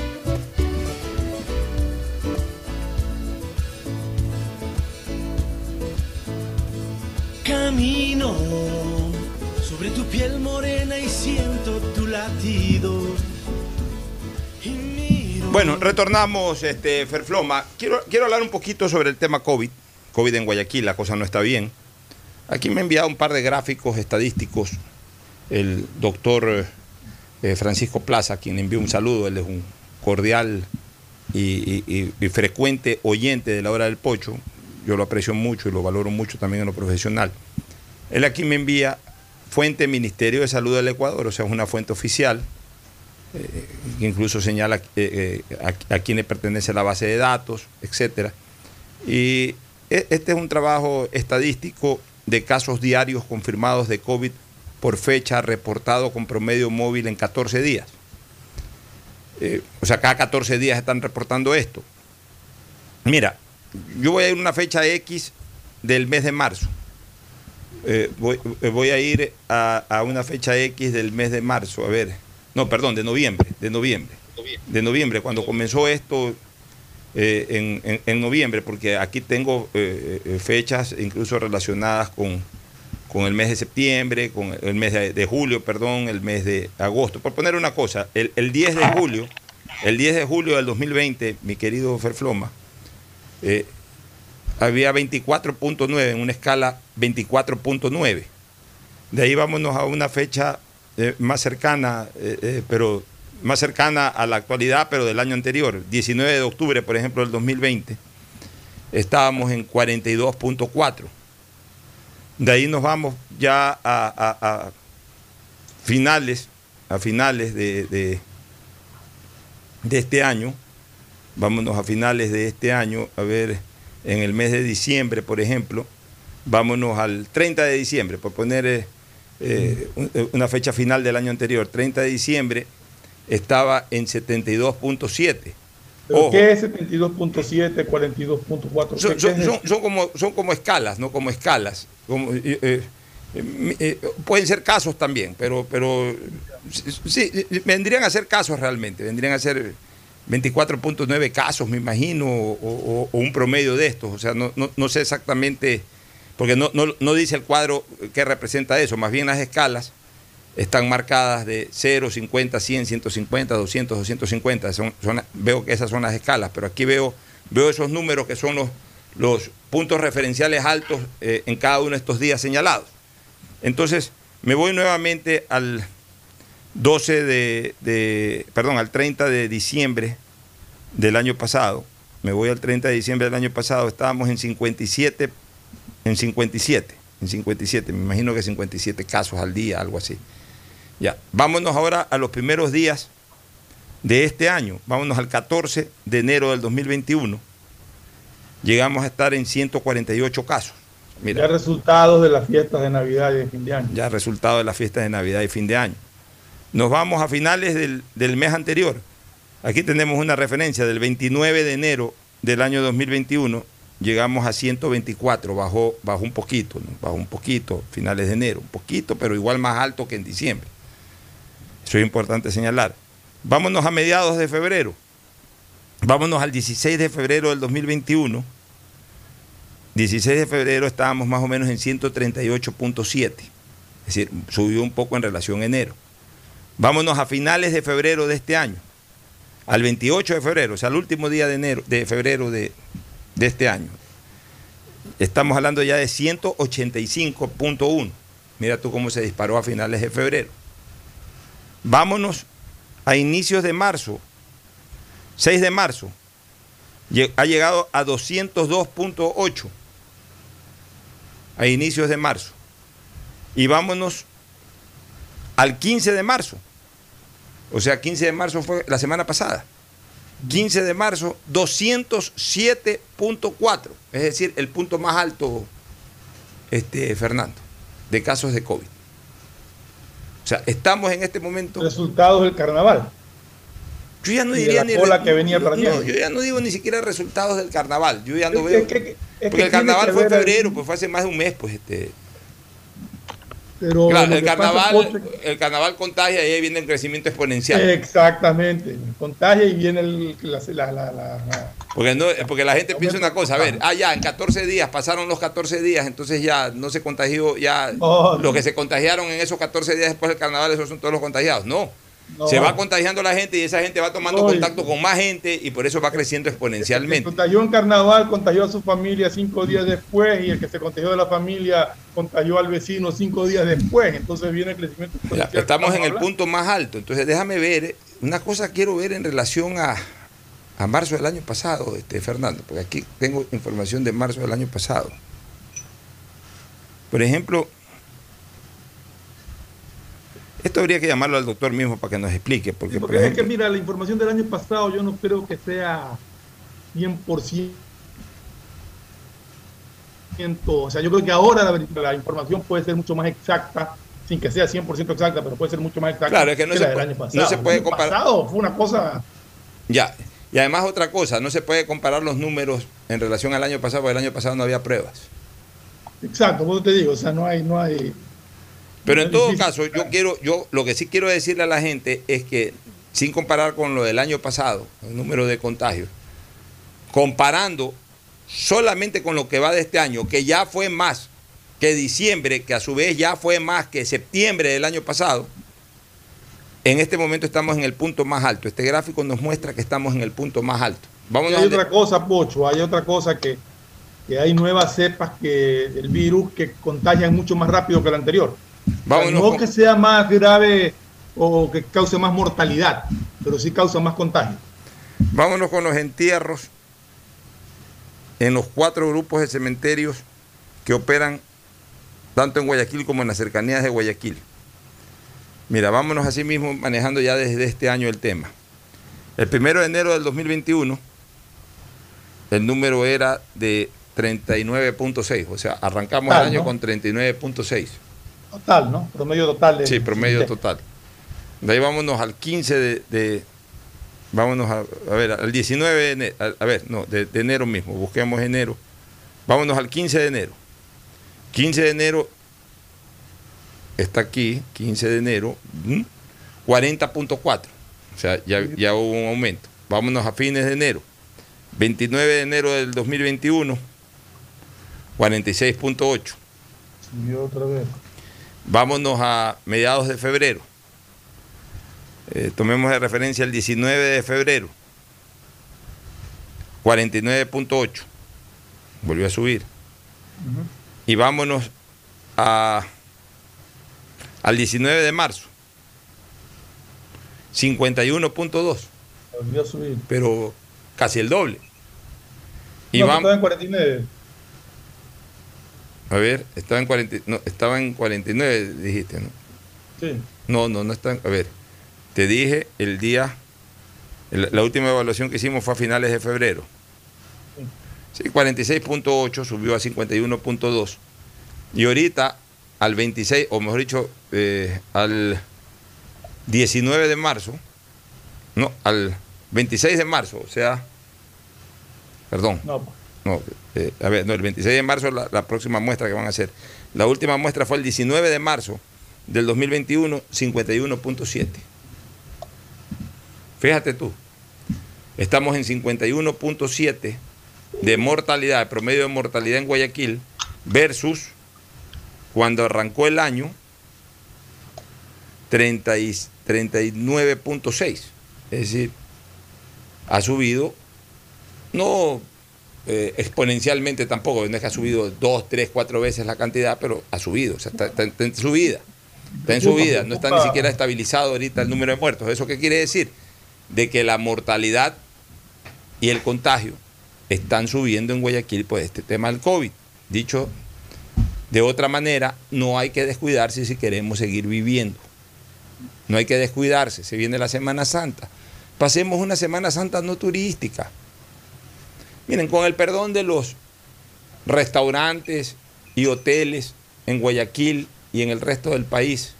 Camino sobre tu piel morena y siento tu latido. Bueno, retornamos, este, Ferfloma. Quiero, quiero hablar un poquito sobre el tema COVID. COVID en Guayaquil, la cosa no está bien. Aquí me ha enviado un par de gráficos estadísticos el doctor eh, Francisco Plaza, quien envió un saludo, él es un cordial y, frecuente oyente de la hora del pocho, yo lo aprecio mucho y lo valoro mucho también en lo profesional. Él aquí me envía fuente Ministerio de Salud del Ecuador, o sea, es una fuente oficial, eh, incluso señala eh, eh, a, a, quién pertenece la base de datos, etc. Y e, este es un trabajo estadístico de casos diarios confirmados de COVID por fecha reportado con promedio móvil en 14 días. o sea, cada 14 días están reportando esto. Mira, yo voy a ir a una fecha X del mes de marzo. voy, a ir a, una fecha X del mes de marzo. A ver, no, perdón, de noviembre, de noviembre. De noviembre, cuando comenzó esto eh, en, noviembre, porque aquí tengo eh, eh, fechas incluso relacionadas con, con, el mes de septiembre, con el mes de, julio, perdón, el mes de agosto. Por poner una cosa, el, 10 de julio, el 10 de julio del 2020, mi querido Ferfloma, había 24.9 en una escala 24.9. De ahí vámonos a una fecha eh, más cercana, eh, eh, pero más cercana a la actualidad, pero del año anterior, 19 de octubre, por ejemplo, del 2020, estábamos en 42.4. De ahí nos vamos ya a, finales, a finales de, de, este año, vámonos a finales de este año, a ver, en el mes de diciembre, por ejemplo, vámonos al 30 de diciembre, por poner eh, eh, una fecha final del año anterior, 30 de diciembre, estaba en 72.7. ¿Qué es 72.7, 42.4? Son, son, como, son como escalas, ¿no? Como escalas. Como, eh, pueden ser casos también, pero, pero sí, vendrían a ser casos realmente, vendrían a ser 24.9 casos, me imagino, o, un promedio de estos. O sea, no, no, no sé exactamente porque no, dice el cuadro que representa eso, más bien las escalas están marcadas de 0, 50, 100, 150, 200, 250. Son, veo que esas son las escalas, pero aquí veo, veo esos números que son los, los puntos referenciales altos eh, en cada uno de estos días señalados. Entonces, me voy nuevamente al 12 de, de, perdón, al 30 de diciembre del año pasado. Me voy al 30 de diciembre del año pasado, estábamos en 57 en 57, en 57, me imagino que 57 casos al día, algo así. Ya, vámonos ahora a los primeros días de este año, vámonos al 14 de enero del 2021. Llegamos a estar en 148 casos. Mira, ya resultados de las fiestas de Navidad y de fin de año. Ya resultados de las fiestas de Navidad y fin de año. Nos vamos a finales del, mes anterior. Aquí tenemos una referencia del 29 de enero del año 2021 llegamos a 124, bajó, bajó un poquito, bajó un poquito, finales de enero, un poquito, pero igual más alto que en diciembre. Eso es importante señalar. Vámonos a mediados de febrero. Vámonos al 16 de febrero del 2021. 16 de febrero estábamos más o menos en 138.7. Es decir, subió un poco en relación a enero. Vámonos a finales de febrero de este año. Al 28 de febrero, o sea, el último día de enero, de febrero de, de este año. Estamos hablando ya de 185.1. Mira tú cómo se disparó a finales de febrero. Vámonos a inicios de marzo. 6 de marzo. Ha llegado a 202.8 a inicios de marzo. Y vámonos al 15 de marzo. O sea, 15 de marzo fue la semana pasada. 15 de marzo, 207.4, es decir, el punto más alto, este, Fernando, de casos de COVID. O sea, estamos en este momento. Resultados del carnaval. Yo ya no diría ni. La que venía yo, yo ya no digo ni siquiera resultados del carnaval. Yo ya no veo. porque el carnaval fue en febrero, pues fue hace más de un mes, pues este el, carnaval, el carnaval contagia y ahí viene el crecimiento exponencial. Exactamente, contagia y viene el, la, Porque, no, porque la gente piensa una cosa, a ver, ah, ya, en 14 días, pasaron los 14 días, entonces ya no se contagió, ya los que se contagiaron en esos 14 días después del carnaval, esos son todos los contagiados. No, No. Se va contagiando la gente y esa gente va tomando No, contacto con más gente y por eso va creciendo El que exponencialmente. contagió en carnaval contagió a su familia cinco días después y el que se contagió de la familia contagió al vecino cinco días después. Entonces viene el crecimiento. Exponencial. estamos en el punto más alto. Entonces déjame ver, una cosa quiero ver en relación a, a marzo del año pasado, este, Fernando, porque aquí tengo información de marzo del año pasado. Por ejemplo, esto habría que llamarlo al doctor mismo para que nos explique, porque, Sí, por porque es que mira, la información del año pasado yo no creo que sea 100%. O sea, yo creo que ahora la, la información puede ser mucho más exacta, sin que sea 100% exacta, pero puede ser mucho más exacta Claro, es que no se la del puede- año no pasado. se puede El año comparar- pasado fue una cosa... ya. Y además otra cosa, no se puede comparar los números en relación al año pasado, porque el año pasado no había pruebas. Exacto, por eso te digo, o sea, no hay... No hay Pero en todo caso, yo quiero, yo lo que sí quiero decirle a la gente es que, sin comparar con lo del año pasado, el número de contagios, comparando solamente con lo que va de este año, que ya fue más que diciembre, que a su vez ya fue más que septiembre del año pasado, en este momento estamos en el punto más alto. Este gráfico nos muestra que estamos en el punto más alto. Hay otra cosa, Pocho, hay otra cosa que, que hay nuevas cepas que del virus que contagian mucho más rápido que el anterior. Vámonos no que sea más grave o que cause más mortalidad, pero sí causa más contagio. Vámonos con los entierros en los cuatro grupos de cementerios que operan tanto en Guayaquil como en las cercanías de Guayaquil. Mira, vámonos así mismo manejando ya desde este año el tema. El primero de enero del 2021, el número era de 39.6, o sea, arrancamos el año ¿no? con 39.6. Total, ¿no? Promedio total. De, Sí, promedio de- total. De ahí vámonos al 15 de. de- vámonos a, a ver, al 19 de enero. A, a ver, no, de, de enero mismo. Busquemos enero. Vámonos al 15 de enero. 15 de enero está aquí, 15 de enero, ¿m? 40.4. O sea, ya, ya hubo un aumento. Vámonos a fines de enero. 29 de enero del 2021, 46.8. Subió otra vez. Vámonos a mediados de febrero. Eh, tomemos de referencia el 19 de febrero. 49.8. Volvió a subir. Y vámonos a, al 19 de marzo. 51.2. Volvió a subir. Pero casi el doble. Y no, en 49. A ver, estaba en, 40, no, estaba en 49, dijiste, ¿no? Sí. No, no, no está. A ver, te dije el día. el- la última evaluación que hicimos fue a finales de febrero. Sí, 46.8 subió a 51.2. Y ahorita, al 26, o mejor dicho, eh, al 19 de marzo, no, al 26 de marzo, o sea, perdón, No, no, eh, a ver, no, el 26 de marzo la, la próxima muestra que van a hacer. La última muestra fue el 19 de marzo del 2021, 51.7. Fíjate tú, estamos en 51.7 de mortalidad, promedio de mortalidad en Guayaquil, versus cuando arrancó el año, 30 y- 39.6. Es decir, ha subido, no eh, exponencialmente tampoco, no es que ha subido dos, tres, cuatro veces la cantidad, pero ha subido, o sea, está, está- está en subida. Está en subida, no está ni siquiera estabilizado ahorita el número de muertos. ¿Eso qué quiere decir? De que la mortalidad y el contagio están subiendo en Guayaquil por este tema del COVID. Dicho de otra manera, no hay que descuidarse si queremos seguir viviendo. No hay que descuidarse, se viene la Semana Santa. Pasemos una Semana Santa no turística. Miren, con el perdón de los restaurantes y hoteles en Guayaquil y en el resto del país,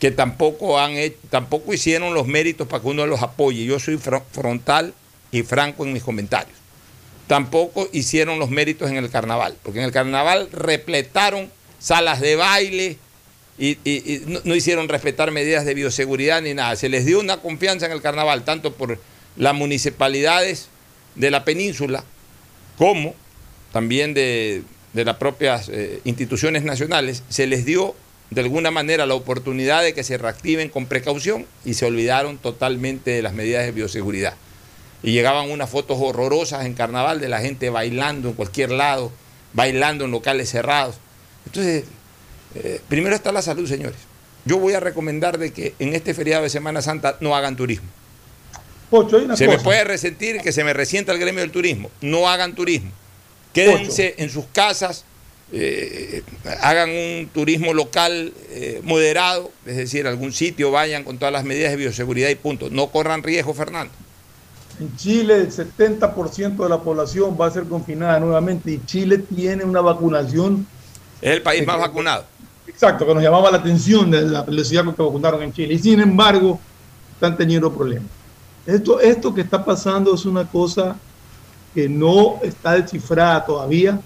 que tampoco, han hecho- tampoco hicieron los méritos para que uno los apoye. Yo soy fro- frontal y franco en mis comentarios. Tampoco hicieron los méritos en el carnaval, porque en el carnaval repletaron salas de baile y, no hicieron respetar medidas de bioseguridad ni nada. Se les dio una confianza en el carnaval, tanto por las municipalidades de la península como también de, de las propias eh, instituciones nacionales, se les dio de alguna manera la oportunidad de que se reactiven con precaución y se olvidaron totalmente de las medidas de bioseguridad. Y llegaban unas fotos horrorosas en carnaval de la gente bailando en cualquier lado, bailando en locales cerrados. Entonces, eh, primero está la salud, señores. Yo voy a recomendar de que en este feriado de Semana Santa no hagan turismo. Se me puede resentir que se me resienta el gremio del turismo. No hagan turismo. Quédense en sus casas, eh, hagan un turismo local eh, moderado, es decir, algún sitio, vayan con todas las medidas de bioseguridad y punto. No corran riesgo, Fernando. En Chile el 70% de la población va a ser confinada nuevamente y Chile tiene una vacunación. Es el país más vacunado. Exacto, que nos llamaba la atención de la velocidad con que vacunaron en Chile. Y sin embargo, están teniendo problemas. Esto, esto que está pasando es una cosa que no está descifrada todavía.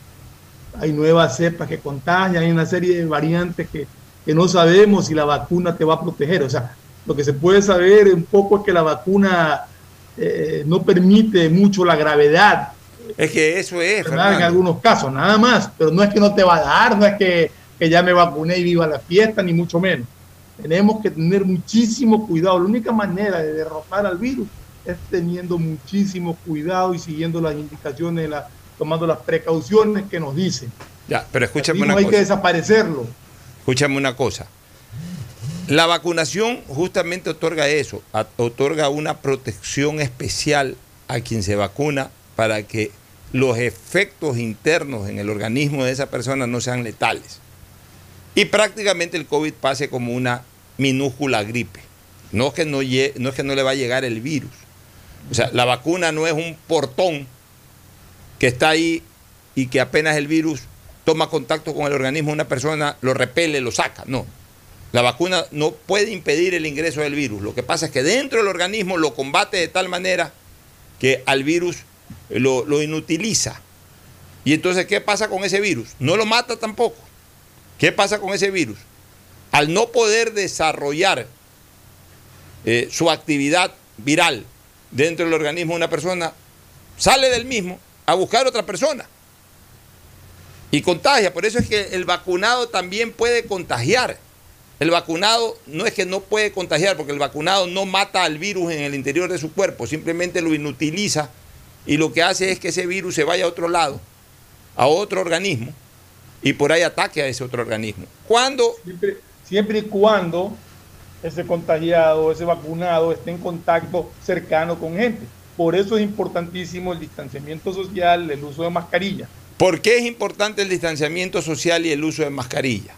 Hay nuevas cepas que contagian, hay una serie de variantes que, que no sabemos si la vacuna te va a proteger. O sea, lo que se puede saber un poco es que la vacuna eh, no permite mucho la gravedad. Es que eso es. En algunos casos, nada más. Pero no es que no te va a dar, no es que, que ya me vacuné y viva la fiesta, ni mucho menos. Tenemos que tener muchísimo cuidado. La única manera de derrotar al virus es teniendo muchísimo cuidado y siguiendo las indicaciones, la, tomando las precauciones que nos dicen. Ya, pero escúchame una cosa. hay que desaparecerlo. Escúchame una cosa. La vacunación justamente otorga eso, otorga una protección especial a quien se vacuna para que los efectos internos en el organismo de esa persona no sean letales. Y prácticamente el COVID pase como una minúscula gripe. No es que no, no, es que no le va a llegar el virus. O sea, la vacuna no es un portón que está ahí y que apenas el virus toma contacto con el organismo una persona, lo repele, lo saca. No, la vacuna no puede impedir el ingreso del virus. Lo que pasa es que dentro del organismo lo combate de tal manera que al virus lo, inutiliza. Y entonces, ¿qué pasa con ese virus? No lo mata tampoco. ¿Qué pasa con ese virus? Al no poder desarrollar eh, su actividad viral dentro del organismo de una persona, sale del mismo a buscar otra persona y contagia. Por eso es que el vacunado también puede contagiar. El vacunado no es que no puede contagiar, porque el vacunado no mata al virus en el interior de su cuerpo, simplemente lo inutiliza y lo que hace es que ese virus se vaya a otro lado, a otro organismo, y por ahí ataque a ese otro organismo. ¿Cuándo? Siempre, y cuando ese contagiado, ese vacunado esté en contacto cercano con gente. Por eso es importantísimo el distanciamiento social, el uso de mascarilla. ¿Por qué es importante el distanciamiento social y el uso de mascarilla?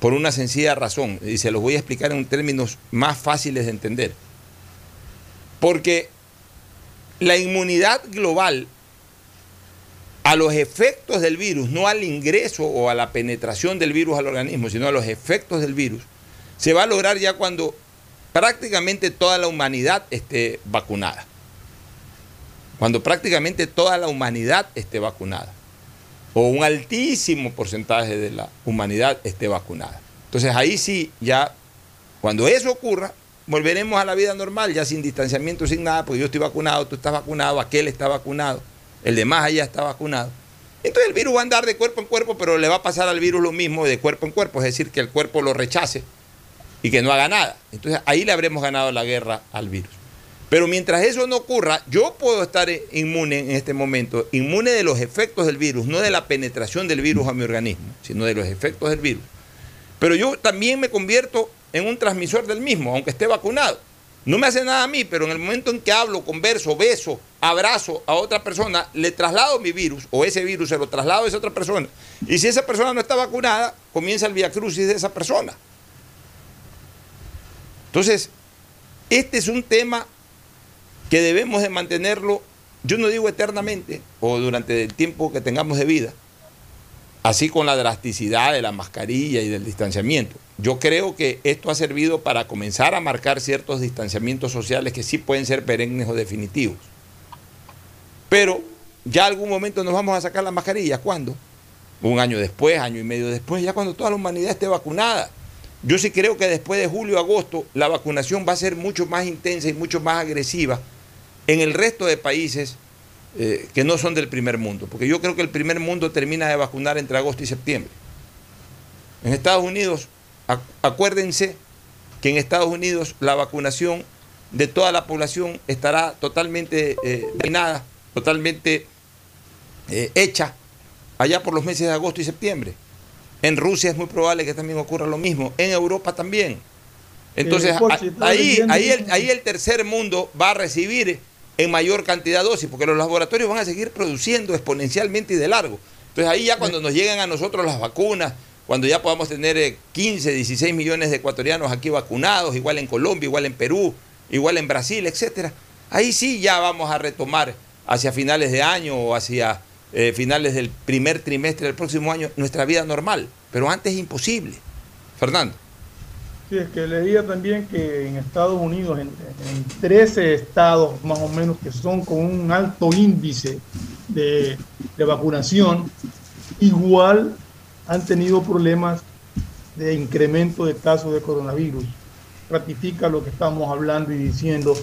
por una sencilla razón, y se los voy a explicar en términos más fáciles de entender. Porque la inmunidad global a los efectos del virus, no al ingreso o a la penetración del virus al organismo, sino a los efectos del virus, se va a lograr ya cuando prácticamente toda la humanidad esté vacunada. Cuando prácticamente toda la humanidad esté vacunada o un altísimo porcentaje de la humanidad esté vacunada. Entonces ahí sí, ya cuando eso ocurra, volveremos a la vida normal, ya sin distanciamiento, sin nada, porque yo estoy vacunado, tú estás vacunado, aquel está vacunado, el de más allá está vacunado. Entonces el virus va a andar de cuerpo en cuerpo, pero le va a pasar al virus lo mismo de cuerpo en cuerpo, es decir, que el cuerpo lo rechace y que no haga nada. Entonces ahí le habremos ganado la guerra al virus. Pero mientras eso no ocurra, yo puedo estar inmune en este momento, inmune de los efectos del virus, no de la penetración del virus a mi organismo, sino de los efectos del virus. Pero yo también me convierto en un transmisor del mismo, aunque esté vacunado. No me hace nada a mí, pero en el momento en que hablo, converso, beso, abrazo a otra persona, le traslado mi virus, o ese virus se lo traslado a esa otra persona. Y si esa persona no está vacunada, comienza el viacrucis de esa persona. Entonces, este es un tema que debemos de mantenerlo, yo no digo eternamente o durante el tiempo que tengamos de vida, así con la drasticidad de la mascarilla y del distanciamiento. Yo creo que esto ha servido para comenzar a marcar ciertos distanciamientos sociales que sí pueden ser perennes o definitivos. Pero ya algún momento nos vamos a sacar las mascarillas. ¿Cuándo? Un año después, año y medio después, ya cuando toda la humanidad esté vacunada. Yo sí creo que después de julio, agosto, la vacunación va a ser mucho más intensa y mucho más agresiva en el resto de países eh, que no son del primer mundo, porque yo creo que el primer mundo termina de vacunar entre agosto y septiembre. En Estados Unidos acuérdense que en Estados Unidos la vacunación de toda la población estará totalmente eh, totalmente eh, hecha allá por los meses de agosto y septiembre. En Rusia es muy probable que también ocurra lo mismo, en Europa también. Entonces, ahí, ahí, el, ahí el tercer mundo va a recibir en mayor cantidad de dosis, porque los laboratorios van a seguir produciendo exponencialmente y de largo. Entonces ahí ya cuando nos lleguen a nosotros las vacunas, cuando ya podamos tener 15, eh, 16 millones de ecuatorianos aquí vacunados, igual en Colombia, igual en Perú, igual en Brasil, etcétera, ahí sí ya vamos a retomar hacia finales de año o hacia eh, finales del primer trimestre del próximo año nuestra vida normal. Pero antes es imposible. Fernando. Sí, es que leía también que en Estados Unidos, en, 13 estados más o menos que son con un alto índice de, de vacunación, igual han tenido problemas de incremento de casos de coronavirus. Ratifica lo que estamos hablando y diciendo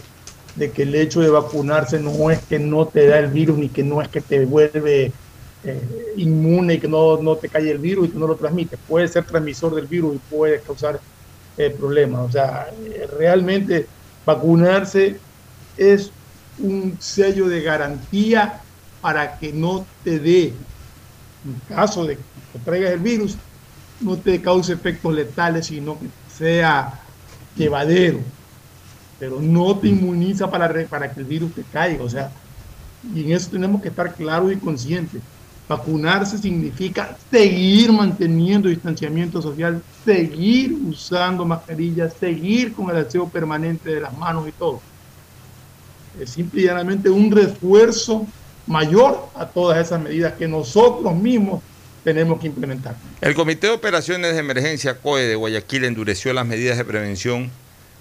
de que el hecho de vacunarse no es que no te da el virus ni que no es que te vuelve eh, inmune y que no, no, te cae el virus y que no lo transmite. Puede ser transmisor del virus y puede causar eh, problemas. O sea, realmente vacunarse es un sello de garantía para que no te dé, en caso de que traigas el virus, no te cause efectos letales, sino que sea llevadero pero no te inmuniza para, para que el virus te caiga. O sea, y en eso tenemos que estar claros y conscientes. Vacunarse significa seguir manteniendo distanciamiento social, seguir usando mascarillas, seguir con el aseo permanente de las manos y todo. Es simplemente un refuerzo mayor a todas esas medidas que nosotros mismos tenemos que implementar. El Comité de Operaciones de Emergencia COE de Guayaquil endureció las medidas de prevención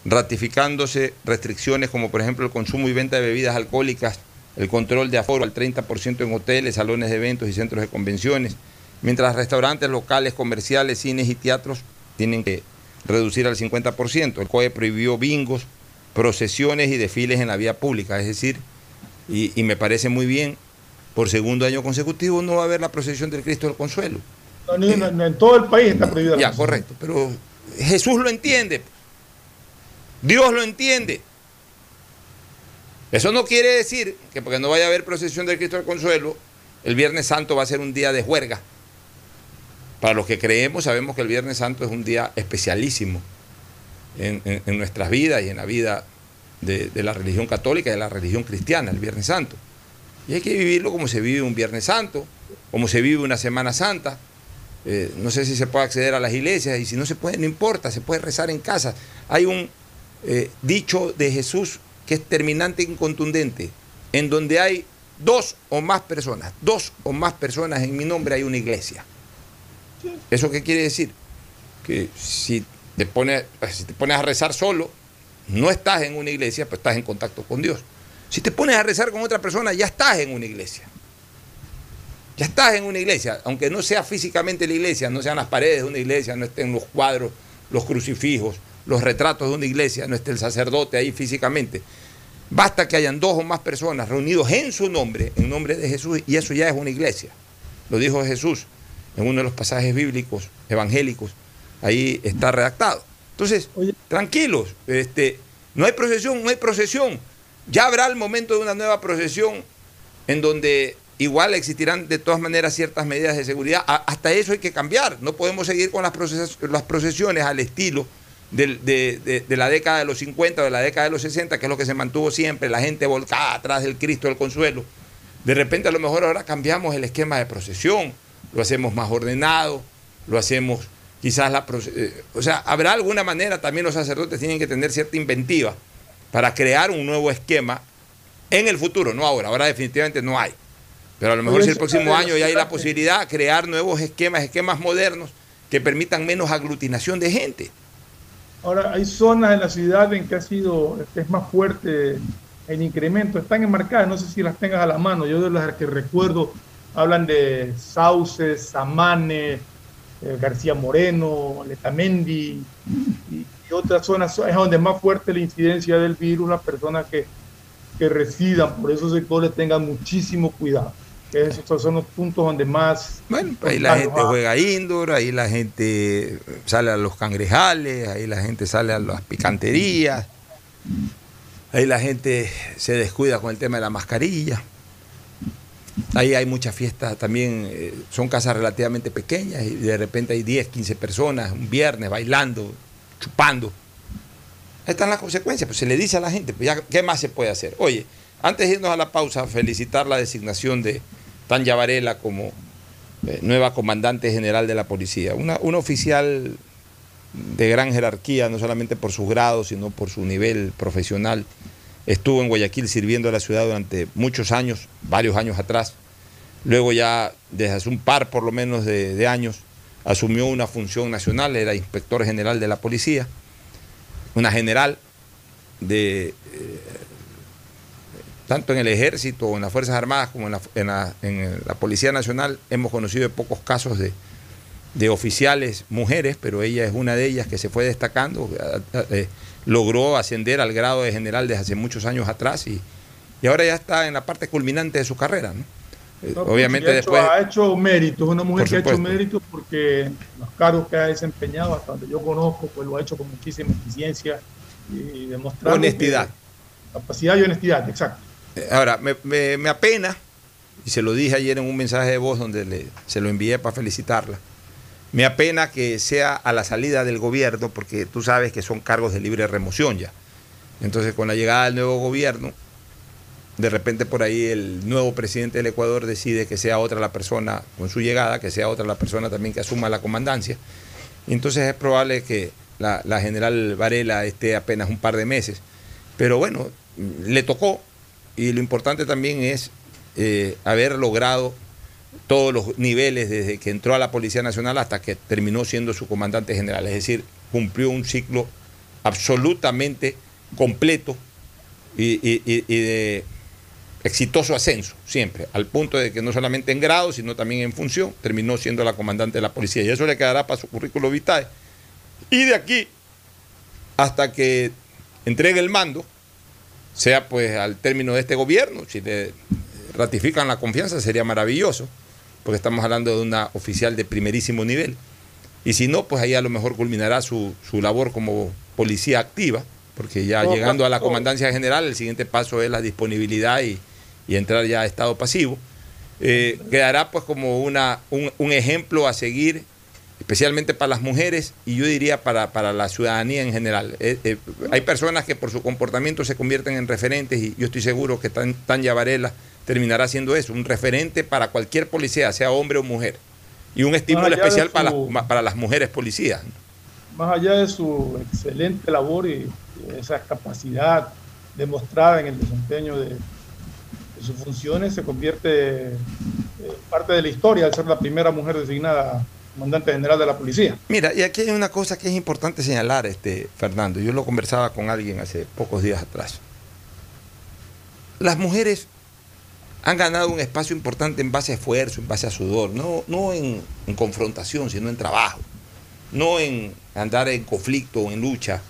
ratificándose restricciones como por ejemplo el consumo y venta de bebidas alcohólicas, el control de aforo al 30% en hoteles, salones de eventos y centros de convenciones, mientras restaurantes, locales, comerciales, cines y teatros tienen que reducir al 50%. El COE prohibió bingos, procesiones y desfiles en la vía pública, es decir, y, me parece muy bien, por segundo año consecutivo no va a haber la procesión del Cristo del Consuelo. en todo el país está prohibido. Ya, correcto, pero Jesús lo entiende. Dios lo entiende. Eso no quiere decir que porque no vaya a haber procesión del Cristo del Consuelo, el Viernes Santo va a ser un día de juerga. Para los que creemos, sabemos que el Viernes Santo es un día especialísimo en, nuestras vidas y en la vida de, la religión católica y de la religión cristiana, el Viernes Santo. Y hay que vivirlo como se vive un Viernes Santo, como se vive una Semana Santa. Eh, no sé si se puede acceder a las iglesias y si no se puede, no importa, se puede rezar en casa. Hay un, eh, dicho de Jesús que es terminante y contundente, en donde hay dos o más personas, dos o más personas en mi nombre hay una iglesia. ¿Eso qué quiere decir? Que si te pones, si te pones a rezar solo, no estás en una iglesia, pues estás en contacto con Dios. Si te pones a rezar con otra persona, ya estás en una iglesia. Ya estás en una iglesia, aunque no sea físicamente la iglesia, no sean las paredes de una iglesia, no estén los cuadros, los crucifijos, los retratos de una iglesia, no esté el sacerdote ahí físicamente. Basta que hayan dos o más personas reunidos en su nombre, en nombre de Jesús, y eso ya es una iglesia. Lo dijo Jesús en uno de los pasajes bíblicos, evangélicos, ahí está redactado. Entonces, tranquilos, este, no hay procesión, no hay procesión. Ya habrá el momento de una nueva procesión en donde igual existirán de todas maneras ciertas medidas de seguridad. hasta eso hay que cambiar. No podemos seguir con las, las procesiones al estilo de, la década de los 50 o de la década de los 60, que es lo que se mantuvo siempre, la gente volcada atrás del Cristo del Consuelo. De repente a lo mejor ahora cambiamos el esquema de procesión, lo hacemos más ordenado, lo hacemos quizás la... Eh, o sea, habrá alguna manera, también los sacerdotes tienen que tener cierta inventiva para crear un nuevo esquema en el futuro, no ahora, ahora definitivamente no hay. Pero a lo mejor si el próximo año ya hay la posibilidad de crear nuevos esquemas, esquemas modernos que permitan menos aglutinación de gente. Ahora, hay zonas en la ciudad en que ha sido, es más fuerte el incremento, están enmarcadas, no sé si las tengas a la mano, yo de las que recuerdo hablan de Sauces, Samane, eh, García Moreno, Letamendi y, otras zonas, es donde es más fuerte la incidencia del virus, las personas que, que residan. Por esos sectores tengan muchísimo cuidado. Que esos son los puntos donde más... Bueno, ahí la gente juega indoor, ahí la gente sale a los cangrejales, ahí la gente sale a las picanterías, ahí la gente se descuida con el tema de la mascarilla. Ahí hay muchas fiestas también, eh, son casas relativamente pequeñas y de repente hay 10, 15 personas un viernes bailando, chupando. Ahí están las consecuencias, pues se le dice a la gente, pues ya, ¿qué más se puede hacer? Oye, antes de irnos a la pausa, felicitar la designación de Tanya Varela como eh, nueva comandante general de la policía. Una oficial de gran jerarquía, no solamente por sus grados, sino por su nivel profesional Estuvo en Guayaquil sirviendo a la ciudad durante muchos años, varios años atrás. Luego ya desde hace un par por lo menos de, años asumió una función nacional, era inspector general de la policía, una general de... Eh, tanto en el ejército o en las Fuerzas Armadas como en la, Policía Nacional hemos conocido pocos casos de, oficiales mujeres, pero ella es una de ellas que se fue destacando. Eh, logró ascender al grado de general desde hace muchos años atrás y, y ahora ya está en la parte culminante de su carrera. ¿no? Eh, obviamente después... Ha hecho méritos, una mujer que ha hecho méritos porque los cargos que ha desempeñado, hasta donde yo conozco, pues lo ha hecho con muchísima eficiencia y demostrando... Honestidad. capacidad y honestidad, exacto. Ahora, me, me, apena, y se lo dije ayer en un mensaje de voz donde le, se lo envié para felicitarla, me apena que sea a la salida del gobierno, porque tú sabes que son cargos de libre remoción ya. Entonces, con la llegada del nuevo gobierno, de repente por ahí el nuevo presidente del Ecuador decide que sea otra la persona, con su llegada, que sea otra la persona también que asuma la comandancia. entonces es probable que la, general Varela esté apenas un par de meses. Pero bueno, le tocó y lo importante también es eh, haber logrado todos los niveles desde que entró a la Policía Nacional hasta que terminó siendo su comandante general. Es decir, cumplió un ciclo absolutamente completo y, de exitoso ascenso, siempre, al punto de que no solamente en grado, sino también en función, terminó siendo la comandante de la policía. Y eso le quedará para su currículo vitae. Y de aquí hasta que entregue el mando, sea pues al término de este gobierno, si le ratifican la confianza, sería maravilloso porque estamos hablando de una oficial de primerísimo nivel. Y si no, pues ahí a lo mejor culminará su, labor como policía activa, porque ya llegando a la comandancia general, el siguiente paso es la disponibilidad y, entrar ya a estado pasivo. Eh, quedará pues como una, un, ejemplo a seguir, especialmente para las mujeres y yo diría para, la ciudadanía en general. Eh, eh, hay personas que por su comportamiento se convierten en referentes y yo estoy seguro que Tanya Varela terminará siendo eso, un referente para cualquier policía, sea hombre o mujer. Y un estímulo especial para, las, para las mujeres policías. Más allá de su excelente labor y esa capacidad demostrada en el desempeño de, sus funciones, se convierte eh, parte de la historia al ser la primera mujer designada comandante general de la policía. Mira, y aquí hay una cosa que es importante señalar, este, Fernando. Yo lo conversaba con alguien hace pocos días atrás. Las mujeres han ganado un espacio importante en base a esfuerzo, en base a sudor, no, no en, confrontación, sino en trabajo, no en andar en conflicto o en lucha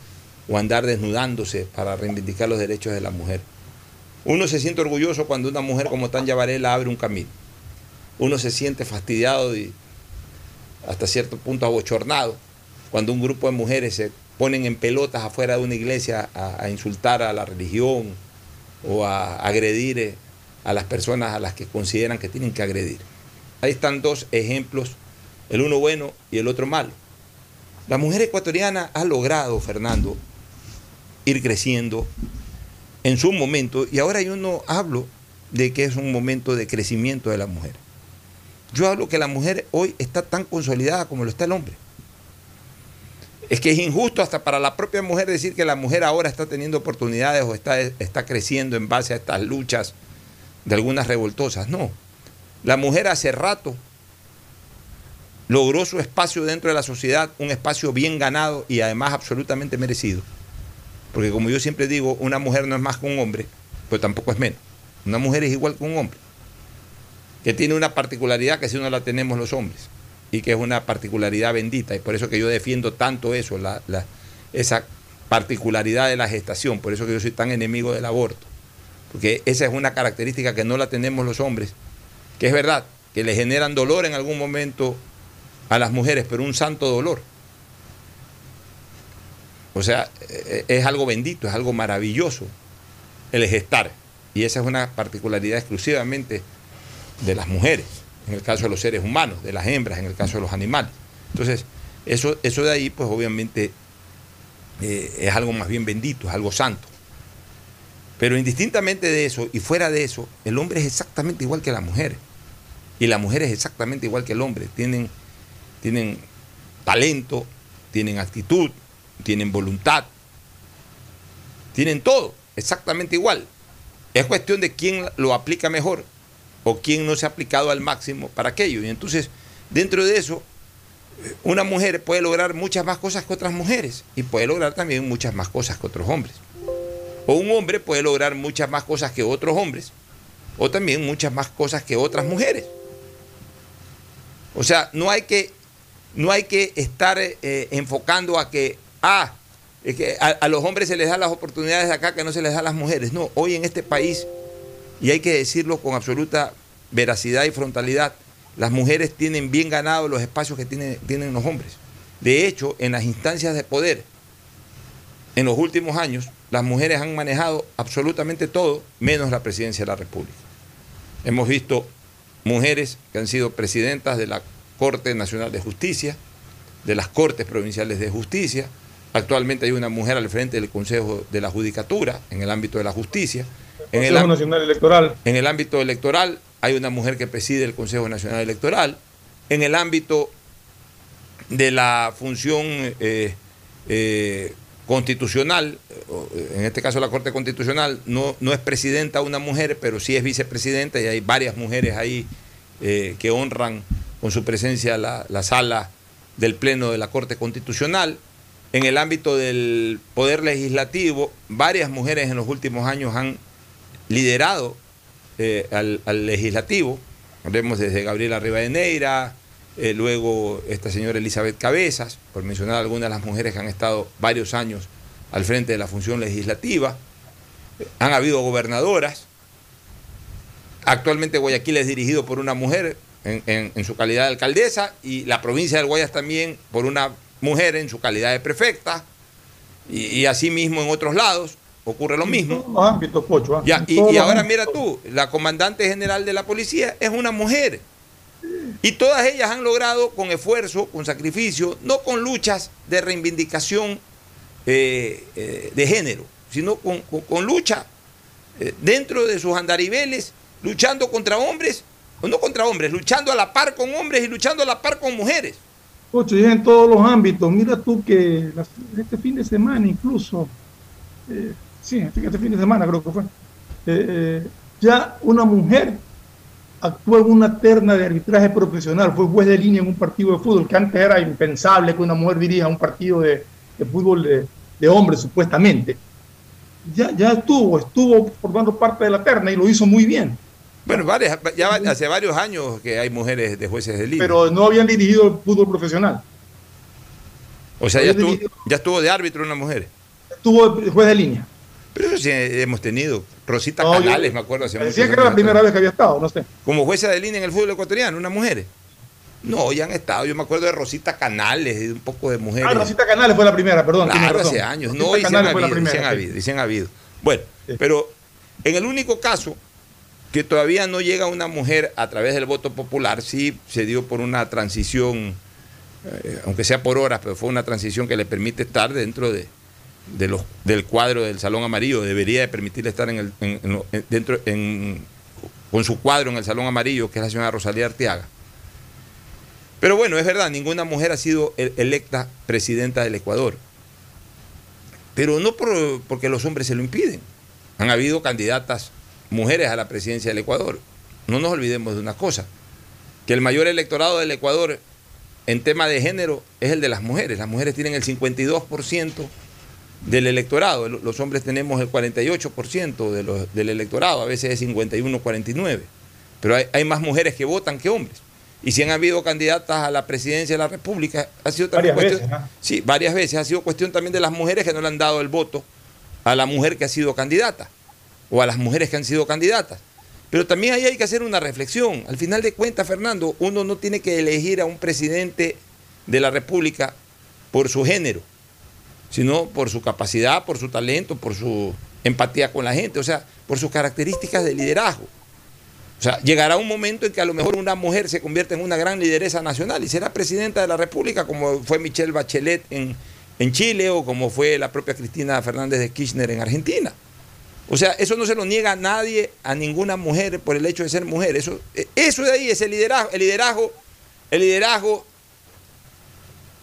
o andar desnudándose para reivindicar los derechos de la mujer. Uno se siente orgulloso cuando una mujer como Tanya Varela abre un camino. Uno se siente fastidiado y hasta cierto punto abochornado cuando un grupo de mujeres se ponen en pelotas afuera de una iglesia a, insultar a la religión o a agredir eh, a las personas a las que consideran que tienen que agredir. Ahí están dos ejemplos, el uno bueno y el otro malo. La mujer ecuatoriana ha logrado, Fernando, ir creciendo en su momento, y ahora yo no hablo de que es un momento de crecimiento de la mujer. Yo hablo que la mujer hoy está tan consolidada como lo está el hombre. Es que es injusto hasta para la propia mujer decir que la mujer ahora está teniendo oportunidades o está, está creciendo en base a estas luchas de algunas revoltosas, no. La mujer hace rato logró su espacio dentro de la sociedad, un espacio bien ganado y además absolutamente merecido. Porque como yo siempre digo, una mujer no es más que un hombre, pero tampoco es menos. Una mujer es igual que un hombre, que tiene una particularidad que si no la tenemos los hombres, y que es una particularidad bendita, y por eso que yo defiendo tanto eso, la, esa particularidad de la gestación, por eso que yo soy tan enemigo del aborto porque esa es una característica que no la tenemos los hombres, que es verdad, que le generan dolor en algún momento a las mujeres, pero un santo dolor. O sea, eh, es algo bendito, es algo maravilloso el gestar. Y esa es una particularidad exclusivamente de las mujeres, en el caso de los seres humanos, de las hembras, en el caso de los animales. Entonces, eso, eso de ahí, pues obviamente eh, es algo más bien bendito, es algo santo. Pero indistintamente de eso y fuera de eso, el hombre es exactamente igual que la mujer. Y la mujer es exactamente igual que el hombre. Tienen, tienen talento, tienen actitud, tienen voluntad, tienen todo, exactamente igual. Es cuestión de quién lo aplica mejor o quién no se ha aplicado al máximo para aquello. Y entonces, dentro de eso, una mujer puede lograr muchas más cosas que otras mujeres y puede lograr también muchas más cosas que otros hombres. O un hombre puede lograr muchas más cosas que otros hombres o también muchas más cosas que otras mujeres. O sea, no hay que, no hay que estar eh, enfocando a que, ah, que a, a, los hombres se les da las oportunidades acá que no se les da a las mujeres. No, hoy en este país, y hay que decirlo con absoluta veracidad y frontalidad, las mujeres tienen bien ganados los espacios que tienen, tienen los hombres. De hecho, en las instancias de poder, en los últimos años, las mujeres han manejado absolutamente todo, menos la presidencia de la República. Hemos visto mujeres que han sido presidentas de la Corte Nacional de Justicia, de las Cortes Provinciales de Justicia. Actualmente hay una mujer al frente del Consejo de la Judicatura en el ámbito de la justicia. En Consejo el, Nacional Electoral. En el ámbito electoral hay una mujer que preside el Consejo Nacional Electoral. En el ámbito de la función eh, eh, constitucional, en este caso la Corte Constitucional, no, no es presidenta una mujer, pero sí es vicepresidenta y hay varias mujeres ahí eh, que honran con su presencia la, la, sala del Pleno de la Corte Constitucional. En el ámbito del Poder Legislativo, varias mujeres en los últimos años han liderado eh, al, legislativo. Vemos desde Gabriela Rivadeneira, eh, luego esta señora Elizabeth Cabezas, por mencionar algunas de las mujeres que han estado varios años al frente de la función legislativa. Han habido gobernadoras. Actualmente Guayaquil es dirigido por una mujer en, su calidad de alcaldesa y la provincia del Guayas también por una mujer en su calidad de prefecta y, y asimismo en otros lados ocurre lo mismo. Los ámbitos, Pocho, ¿eh? ya, y, y ahora mira tú, la comandante general de la policía es una mujer. Y todas ellas han logrado con esfuerzo, con sacrificio, no con luchas de reivindicación eh, eh, de género, sino con, con, con lucha eh, dentro de sus andariveles, luchando contra hombres, o no contra hombres, luchando a la par con hombres y luchando a la par con mujeres. Ocho, y en todos los ámbitos. Mira tú que este fin de semana incluso, eh, sí, este, este, fin de semana creo que fue, eh, ya una mujer actuó en una terna de arbitraje profesional, fue juez de línea en un partido de fútbol, que antes era impensable que una mujer dirija un partido de, de fútbol de, de, hombres, supuestamente. Ya, ya estuvo, estuvo formando parte de la terna y lo hizo muy bien. Bueno, varias, ya hace varios años que hay mujeres de jueces de línea. Pero no habían dirigido el fútbol profesional. O sea, ya estuvo, ya estuvo de árbitro una mujer. Estuvo juez de línea. Pero eso sí hemos tenido. Rosita no, Canales, yo, me acuerdo. Hace decía que era la primera vez que había estado, no sé. Como jueza de línea en el fútbol ecuatoriano, una mujer. No, ya han estado. Yo me acuerdo de Rosita Canales, de un poco de mujeres. Ah, Rosita Canales fue la primera, perdón. Claro, hace años. Rosita no, y se han, habido, primera, se han habido, y se han habido. Bueno, sí. pero en el único caso que todavía no llega una mujer a través del voto popular, sí se dio por una transición, eh, aunque sea por horas, pero fue una transición que le permite estar dentro de, de los, del cuadro del Salón Amarillo, debería de permitirle estar en el, en, en, dentro, con su cuadro en el Salón Amarillo, que es la señora Rosalía Arteaga. Pero bueno, es verdad, ninguna mujer ha sido electa presidenta del Ecuador. Pero no por, porque los hombres se lo impiden. Han habido candidatas mujeres a la presidencia del Ecuador. No nos olvidemos de una cosa, que el mayor electorado del Ecuador en tema de género es el de las mujeres. Las mujeres tienen el 52% del electorado. Los hombres tenemos el 48% de los, del electorado, a veces es 51, 49. Pero hay, hay, más mujeres que votan que hombres. Y si han habido candidatas a la presidencia de la República, ha sido también varias cuestión, veces, ¿no? sí, varias veces, ha sido cuestión también de las mujeres que no le han dado el voto a la mujer que ha sido candidata o a las mujeres que han sido candidatas. Pero también ahí hay que hacer una reflexión. Al final de cuentas, Fernando, uno no tiene que elegir a un presidente de la República por su género, sino por su capacidad, por su talento, por su empatía con la gente, o sea, por sus características de liderazgo. O sea, llegará un momento en que a lo mejor una mujer se convierte en una gran lideresa nacional y será presidenta de la República, como fue Michelle Bachelet en, en Chile o como fue la propia Cristina Fernández de Kirchner en Argentina. O sea, eso no se lo niega a nadie, a ninguna mujer por el hecho de ser mujer. Eso, eso de ahí es el liderazgo. El liderazgo, el liderazgo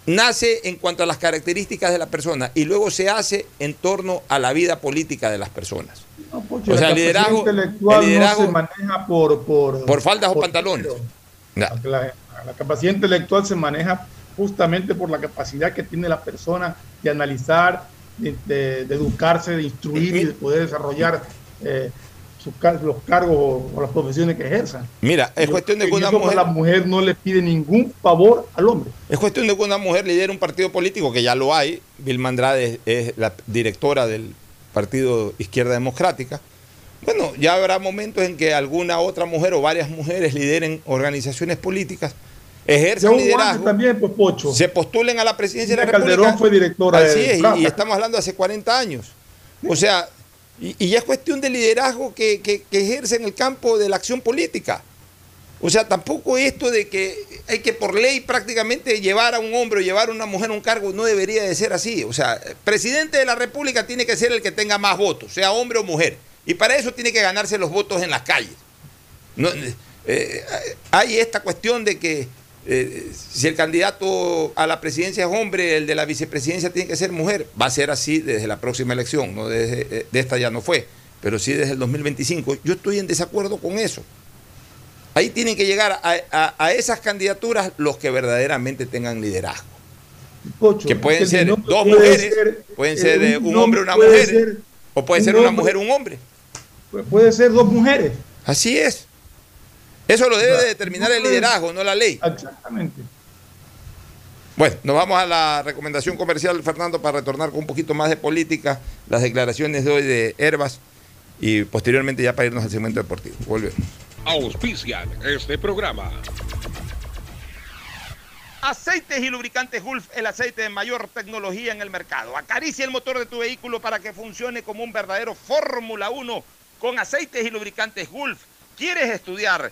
nace en cuanto a las características de la persona y luego se hace en torno a la vida política de las personas. o sea, el liderazgo, intelectual no se maneja por, por, faldas o pantalones. La, la, capacidad intelectual se maneja justamente por la capacidad que tiene la persona de analizar, de, educarse, de instruir y de poder desarrollar eh, los cargos o, las profesiones que ejerzan. Mira, es cuestión de que una mujer... La mujer no le pide ningún favor al hombre. Es cuestión de que una mujer lidere un partido político, que ya lo hay. Vilma Andrade es la directora del Partido Izquierda Democrática. Bueno, ya habrá momentos en que alguna otra mujer o varias mujeres lideren organizaciones políticas, ejerzan liderazgo, también, pues, Pocho. se postulen a la presidencia de la República. Calderón fue directora Así es, y, estamos hablando de hace 40 años. O sea, y, ya es cuestión de liderazgo que, que, ejerce en el campo de la acción política. O sea, tampoco esto de que hay que por ley prácticamente llevar a un hombre o llevar a una mujer a un cargo no debería de ser así. O sea, presidente de la República tiene que ser el que tenga más votos, sea hombre o mujer. Y para eso tiene que ganarse los votos en las calles. No, eh, hay esta cuestión de que eh, si el candidato a la presidencia es hombre, el de la vicepresidencia tiene que ser mujer. Va a ser así desde la próxima elección, no desde, eh, de esta ya no fue, pero sí desde el 2025. Yo estoy en desacuerdo con eso. Ahí tienen que llegar a, esas candidaturas los que verdaderamente tengan liderazgo. que pueden ser dos mujeres, pueden ser eh, un hombre una mujer, o puede ser una mujer un hombre. Puede ser dos mujeres. Así es. Eso lo debe de determinar el liderazgo, no la ley. Exactamente. Bueno, nos vamos a la recomendación comercial, Fernando, para retornar con un poquito más de política, las declaraciones de hoy de Herbas y posteriormente ya para irnos al segmento deportivo. Volvemos. Auspician este programa. Aceites y lubricantes Gulf, el aceite de mayor tecnología en el mercado. Acaricia el motor de tu vehículo para que funcione como un verdadero Fórmula 1 con aceites y lubricantes Gulf. ¿Quieres estudiar?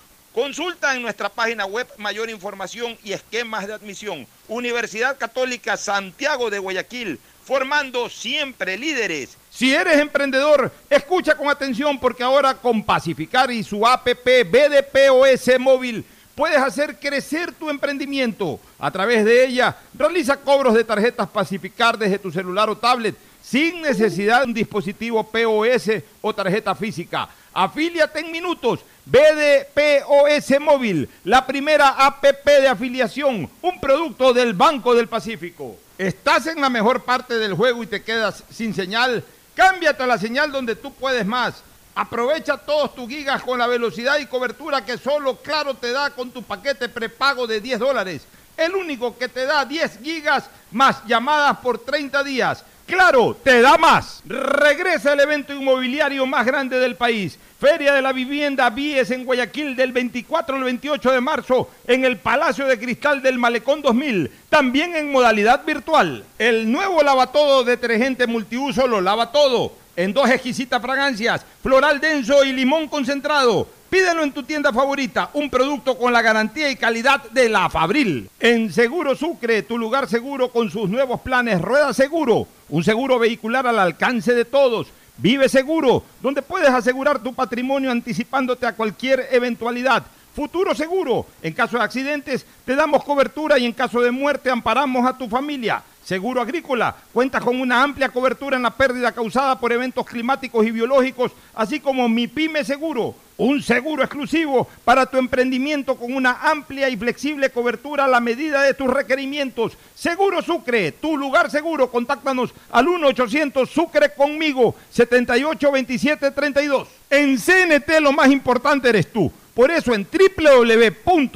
Consulta en nuestra página web mayor información y esquemas de admisión. Universidad Católica Santiago de Guayaquil, formando siempre líderes. Si eres emprendedor, escucha con atención porque ahora con Pacificar y su APP BDPOS móvil puedes hacer crecer tu emprendimiento. A través de ella, realiza cobros de tarjetas Pacificar desde tu celular o tablet sin necesidad de un dispositivo POS o tarjeta física. Afíliate en minutos BDPOS Móvil, la primera APP de afiliación, un producto del Banco del Pacífico. ¿Estás en la mejor parte del juego y te quedas sin señal? Cámbiate a la señal donde tú puedes más. Aprovecha todos tus gigas con la velocidad y cobertura que solo Claro te da con tu paquete prepago de 10 dólares. El único que te da 10 gigas más llamadas por 30 días. Claro, te da más. Regresa el evento inmobiliario más grande del país. Feria de la Vivienda Vies en Guayaquil del 24 al 28 de marzo en el Palacio de Cristal del Malecón 2000, también en modalidad virtual. El nuevo lavatodo detergente multiuso lo lava todo, en dos exquisitas fragancias, floral denso y limón concentrado. Pídelo en tu tienda favorita, un producto con la garantía y calidad de la Fabril. En Seguro Sucre, tu lugar seguro con sus nuevos planes Rueda Seguro, un seguro vehicular al alcance de todos. Vive Seguro, donde puedes asegurar tu patrimonio anticipándote a cualquier eventualidad. Futuro Seguro, en caso de accidentes te damos cobertura y en caso de muerte amparamos a tu familia. Seguro Agrícola cuenta con una amplia cobertura en la pérdida causada por eventos climáticos y biológicos, así como Mi Pyme Seguro un seguro exclusivo para tu emprendimiento con una amplia y flexible cobertura a la medida de tus requerimientos. Seguro Sucre, tu lugar seguro. Contáctanos al 1-800 Sucre conmigo, 782732. En CNT lo más importante eres tú. Por eso en www.cnt.gov.es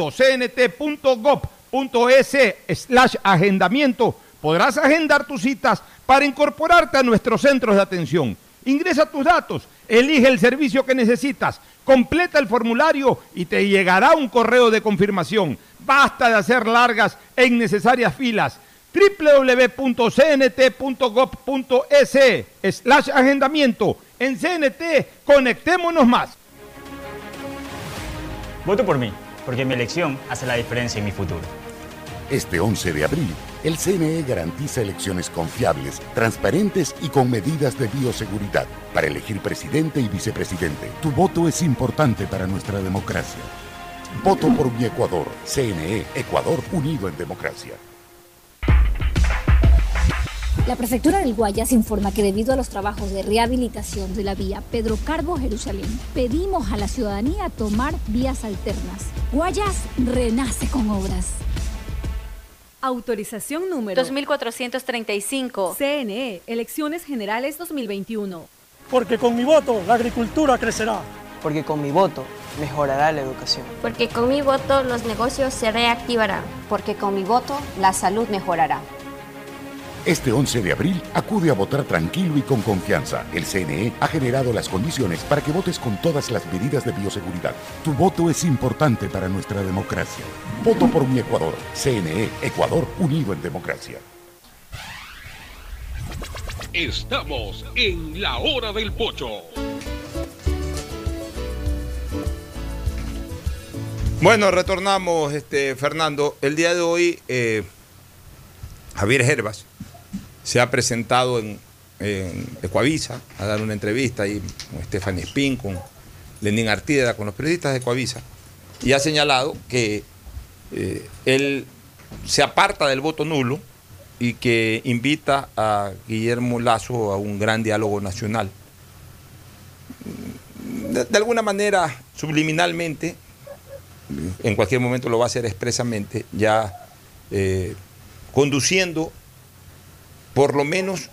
slash agendamiento podrás agendar tus citas para incorporarte a nuestros centros de atención. Ingresa tus datos, elige el servicio que necesitas Completa el formulario y te llegará un correo de confirmación. Basta de hacer largas e innecesarias filas www.cnt.gov.es slash agendamiento. En CNT, conectémonos más. Voto por mí, porque mi elección hace la diferencia en mi futuro. Este 11 de abril, el CNE garantiza elecciones confiables, transparentes y con medidas de bioseguridad para elegir presidente y vicepresidente. Tu voto es importante para nuestra democracia. Voto por mi Ecuador. CNE, Ecuador unido en democracia. La prefectura del Guayas informa que debido a los trabajos de rehabilitación de la vía Pedro Carbo Jerusalén, pedimos a la ciudadanía tomar vías alternas. Guayas renace con obras. Autorización número 2435. CNE, Elecciones Generales 2021. Porque con mi voto la agricultura crecerá. Porque con mi voto mejorará la educación. Porque con mi voto los negocios se reactivarán. Porque con mi voto la salud mejorará. Este 11 de abril acude a votar tranquilo y con confianza. El CNE ha generado las condiciones para que votes con todas las medidas de bioseguridad. Tu voto es importante para nuestra democracia. Voto por mi Ecuador. CNE, Ecuador unido en democracia. Estamos en la hora del pocho. Bueno, retornamos, este, Fernando. El día de hoy, eh, Javier Herbas se ha presentado en, en Ecuavisa a dar una entrevista ahí con Stephanie Spin, con Lenín Artieda, con los periodistas de Ecuavisa, y ha señalado que eh, él se aparta del voto nulo y que invita a Guillermo Lazo a un gran diálogo nacional. De, alguna manera, subliminalmente, en cualquier momento lo va a hacer expresamente, ya eh, conduciendo por lo menos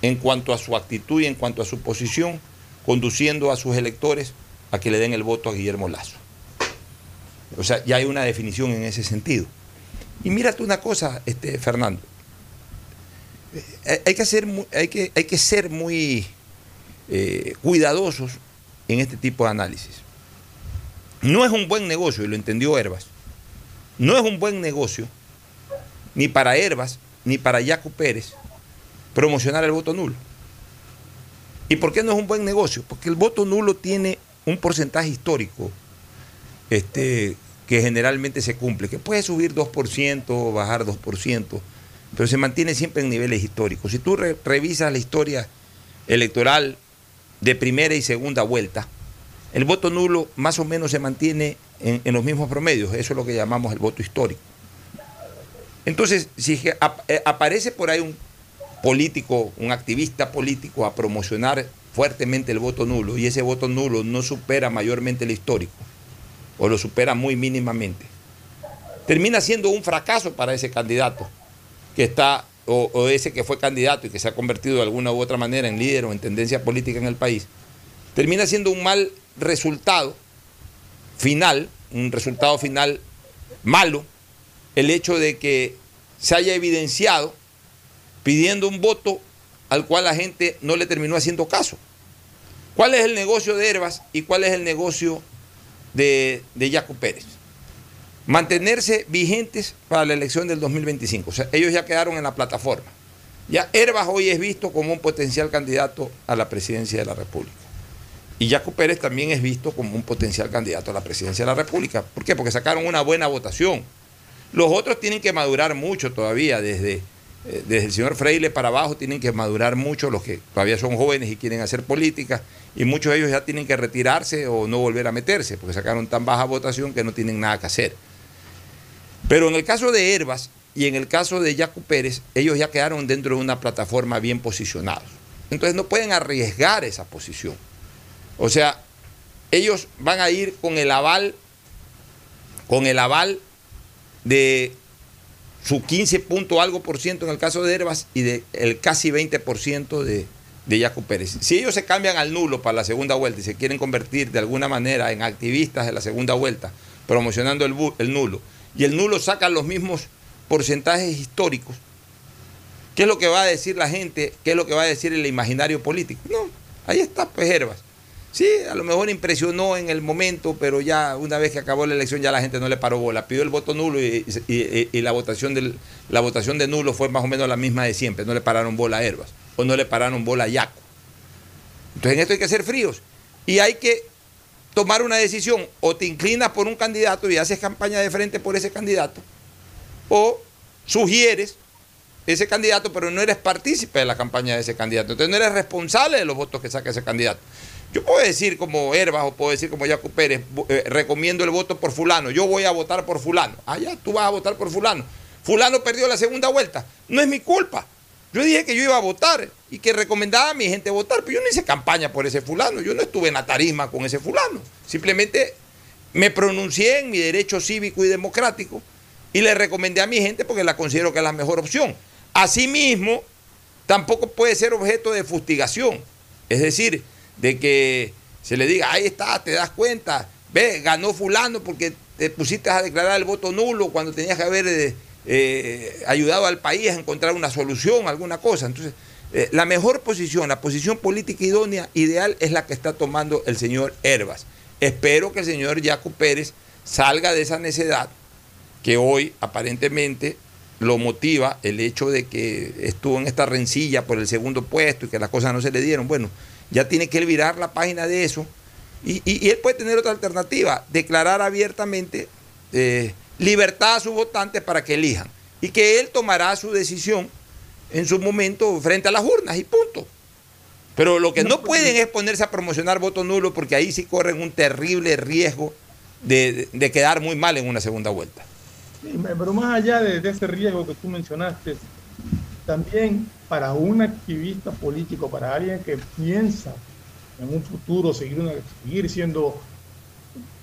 en cuanto a su actitud y en cuanto a su posición, conduciendo a sus electores a que le den el voto a Guillermo Lazo. O sea, ya hay una definición en ese sentido. Y mírate una cosa, este, Fernando. Eh, hay, que hacer, hay, que, hay que ser muy eh, cuidadosos en este tipo de análisis. No es un buen negocio, y lo entendió Herbas, no es un buen negocio ni para Herbas ni para Yacu Pérez promocionar el voto nulo. ¿Y por qué no es un buen negocio? Porque el voto nulo tiene un porcentaje histórico este, que generalmente se cumple, que puede subir 2%, bajar 2%, pero se mantiene siempre en niveles históricos. Si tú re revisas la historia electoral de primera y segunda vuelta, el voto nulo más o menos se mantiene en, en los mismos promedios, eso es lo que llamamos el voto histórico. Entonces, si aparece por ahí un político, un activista político a promocionar fuertemente el voto nulo y ese voto nulo no supera mayormente el histórico o lo supera muy mínimamente, termina siendo un fracaso para ese candidato que está o, o, ese que fue candidato y que se ha convertido de alguna u otra manera en líder o en tendencia política en el país, termina siendo un mal resultado final, un resultado final malo el hecho de que se haya evidenciado pidiendo un voto al cual la gente no le terminó haciendo caso. ¿Cuál es el negocio de Herbas y cuál es el negocio de, de Jaco Pérez? Mantenerse vigentes para la elección del 2025. O sea, ellos ya quedaron en la plataforma. Ya Herbas hoy es visto como un potencial candidato a la presidencia de la República. Y Jaco Pérez también es visto como un potencial candidato a la presidencia de la República. ¿Por qué? Porque sacaron una buena votación. Los otros tienen que madurar mucho todavía, desde, eh, desde el señor Freile para abajo tienen que madurar mucho los que todavía son jóvenes y quieren hacer política, y muchos de ellos ya tienen que retirarse o no volver a meterse, porque sacaron tan baja votación que no tienen nada que hacer. Pero en el caso de Herbas y en el caso de Yacu Pérez, ellos ya quedaron dentro de una plataforma bien posicionados. Entonces no pueden arriesgar esa posición. O sea, ellos van a ir con el aval, con el aval de su 15 punto algo por ciento en el caso de Herbas y del el casi 20 por ciento de, de Yacu Pérez. Si ellos se cambian al nulo para la segunda vuelta y se quieren convertir de alguna manera en activistas de la segunda vuelta, promocionando el, el nulo, y el nulo saca los mismos porcentajes históricos, ¿qué es lo que va a decir la gente? ¿Qué es lo que va a decir el imaginario político? No, ahí está pues Herbas. Sí, a lo mejor impresionó en el momento, pero ya una vez que acabó la elección ya la gente no le paró bola. Pidió el voto nulo y, la, votación la votación de nulo fue más o menos la misma de siempre. No le pararon bola a Herbas o no le pararon bola a Yaco. Entonces en esto hay que ser fríos y hay que tomar una decisión. O te inclinas por un candidato y haces campaña de frente por ese candidato, o sugieres ese candidato, pero no eres partícipe de la campaña de ese candidato. Entonces no eres responsable de los votos que saque ese candidato. Yo puedo decir como Herbas o puedo decir como Jaco Pérez, eh, recomiendo el voto por fulano, yo voy a votar por fulano. Ah, ya, tú vas a votar por fulano. Fulano perdió la segunda vuelta. No es mi culpa. Yo dije que yo iba a votar y que recomendaba a mi gente votar, pero yo no hice campaña por ese fulano, yo no estuve en la tarima con ese fulano. Simplemente me pronuncié en mi derecho cívico y democrático y le recomendé a mi gente porque la considero que es la mejor opción. Asimismo, tampoco puede ser objeto de fustigación. Es decir, de que se le diga, ahí está, te das cuenta, ve, ganó fulano porque te pusiste a declarar el voto nulo cuando tenías que haber eh, eh, ayudado al país a encontrar una solución, alguna cosa. Entonces, eh, la mejor posición, la posición política idónea, ideal, es la que está tomando el señor Herbas. Espero que el señor Jaco Pérez salga de esa necedad que hoy aparentemente lo motiva el hecho de que estuvo en esta rencilla por el segundo puesto y que las cosas no se le dieron. Bueno, ya tiene que él virar la página de eso. Y, él puede tener otra alternativa, declarar abiertamente eh, libertad a sus votantes para que elijan. Y que él tomará su decisión en su momento frente a las urnas y punto. Pero lo que no, pueden es ponerse a promocionar voto nulo porque ahí sí corren un terrible riesgo de, quedar muy mal en una segunda vuelta. Sí, pero más allá de, ese riesgo que tú mencionaste, también para un activista político, para alguien que piensa en un futuro seguir, una, seguir siendo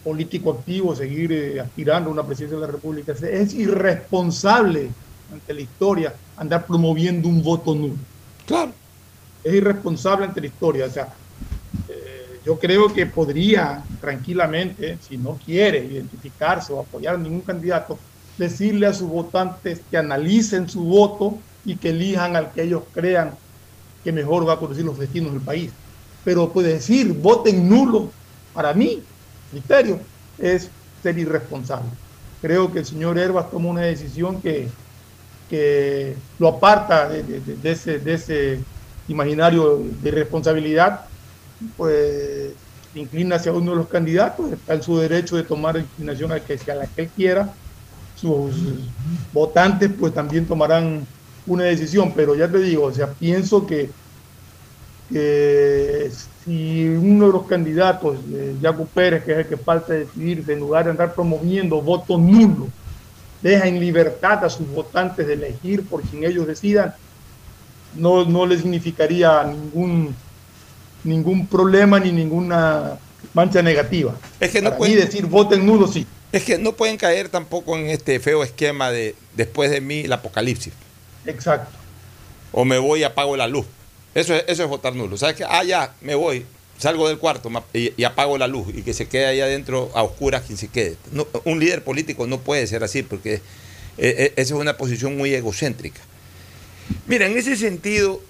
político activo, seguir eh, aspirando a una presidencia de la República, es irresponsable ante la historia andar promoviendo un voto nulo. Claro. Es irresponsable ante la historia. O sea, eh, yo creo que podría tranquilamente, si no quiere identificarse o apoyar a ningún candidato, decirle a sus votantes que analicen su voto y que elijan al que ellos crean que mejor va a conducir los destinos del país. Pero puede decir, voten nulo, para mí, criterio, es ser irresponsable. Creo que el señor Herbas tomó una decisión que, que lo aparta de, de, de, ese, de ese imaginario de responsabilidad, pues inclina hacia uno de los candidatos, está en su derecho de tomar inclinación a, que, a la que él quiera, sus votantes pues también tomarán una decisión, pero ya te digo, o sea, pienso que, que si uno de los candidatos, eh, Jaco Pérez, que es el que falta decidirse, en lugar de andar promoviendo votos nulos, deja en libertad a sus votantes de elegir por quien ellos decidan, no, no le significaría ningún, ningún problema ni ninguna mancha negativa. Es que no Para pueden, mí decir voten nulo sí. Es que no pueden caer tampoco en este feo esquema de después de mí el apocalipsis. Exacto. O me voy y apago la luz. Eso es, eso es votar nulo. ¿Sabes qué? Ah, ya, me voy, salgo del cuarto y, apago la luz y que se quede ahí adentro a oscuras quien se quede. Un líder político no puede ser así porque eh, eh, esa es una posición muy egocéntrica. Mira, en ese sentido,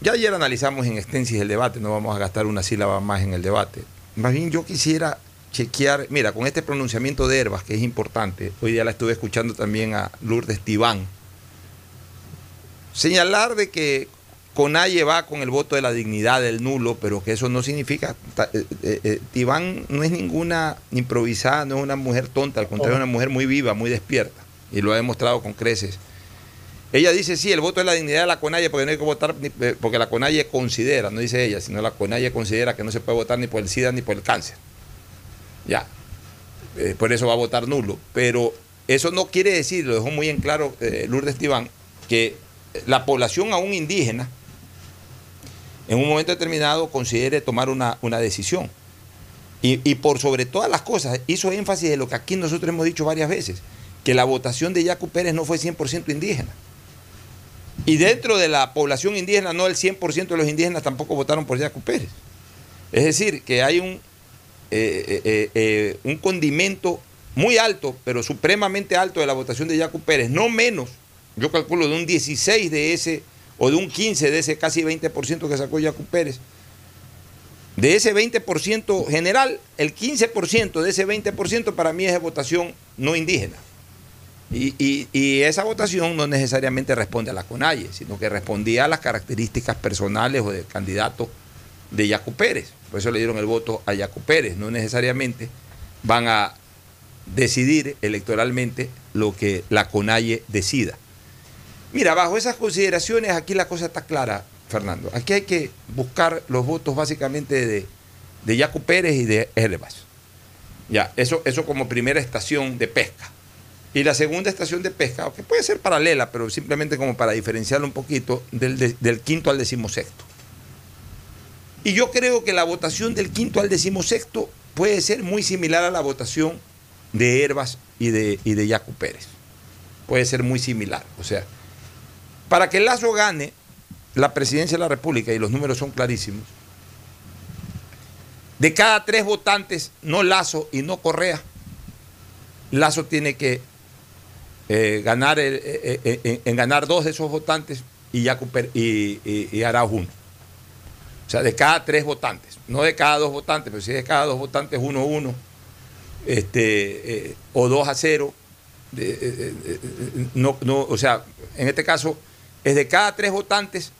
ya ayer analizamos en extensis el debate, no vamos a gastar una sílaba más en el debate. Más bien yo quisiera chequear, mira, con este pronunciamiento de Herbas, que es importante, hoy día la estuve escuchando también a Lourdes Tibán, señalar de que Conalle va con el voto de la dignidad del nulo, pero que eso no significa. Eh, eh, Tibán no es ninguna improvisada, no es una mujer tonta, al contrario, es una mujer muy viva, muy despierta, y lo ha demostrado con creces. Ella dice, sí, el voto de la dignidad de la CONAIE, porque no hay que votar, eh, porque la CONAIE considera, no dice ella, sino la CONAIE considera que no se puede votar ni por el SIDA ni por el cáncer. Ya, eh, por eso va a votar nulo. Pero eso no quiere decir, lo dejó muy en claro eh, Lourdes Tibán, que la población aún indígena, en un momento determinado, considere tomar una, una decisión. Y, y por sobre todas las cosas, hizo énfasis de lo que aquí nosotros hemos dicho varias veces, que la votación de Yacu Pérez no fue 100% indígena. Y dentro de la población indígena, no el 100% de los indígenas tampoco votaron por Yacu Pérez. Es decir, que hay un, eh, eh, eh, un condimento muy alto, pero supremamente alto de la votación de Yacu Pérez, no menos, yo calculo de un 16 de ese, o de un 15 de ese casi 20% que sacó Yacu Pérez. De ese 20% general, el 15% de ese 20% para mí es de votación no indígena. Y, y- esa votación no necesariamente responde a la CONAIE, sino que respondía a las características personales o del candidato de Yacu Pérez. Por eso le dieron el voto a Yacu Pérez. No necesariamente van a decidir electoralmente lo que la CONAIE decida. Mira, bajo esas consideraciones aquí la cosa está clara, Fernando. Aquí hay que buscar los votos básicamente de, de Yacu Pérez y de Herbas. Ya, eso, eso como primera estación de pesca. Y la segunda estación de pesca, que puede ser paralela, pero simplemente como para diferenciarlo un poquito, del, de- del quinto al decimosexto. Y yo creo que la votación del quinto al decimosexto puede ser muy similar a la votación de Herbas y de, y de Yacu Pérez. Puede ser muy similar. O sea, para que Lazo gane la presidencia de la República, y los números son clarísimos, de cada tres votantes, no Lazo y no Correa, Lazo tiene que eh, ganar el- eh, eh, en ganar dos de esos votantes y, Per- y, y, uno. O sea, de cada tres votantes, no de cada dos votantes, pero si de cada dos votantes uno a uno, este, o dos a cero, no, no, o sea, en este caso es de cada tres votantes,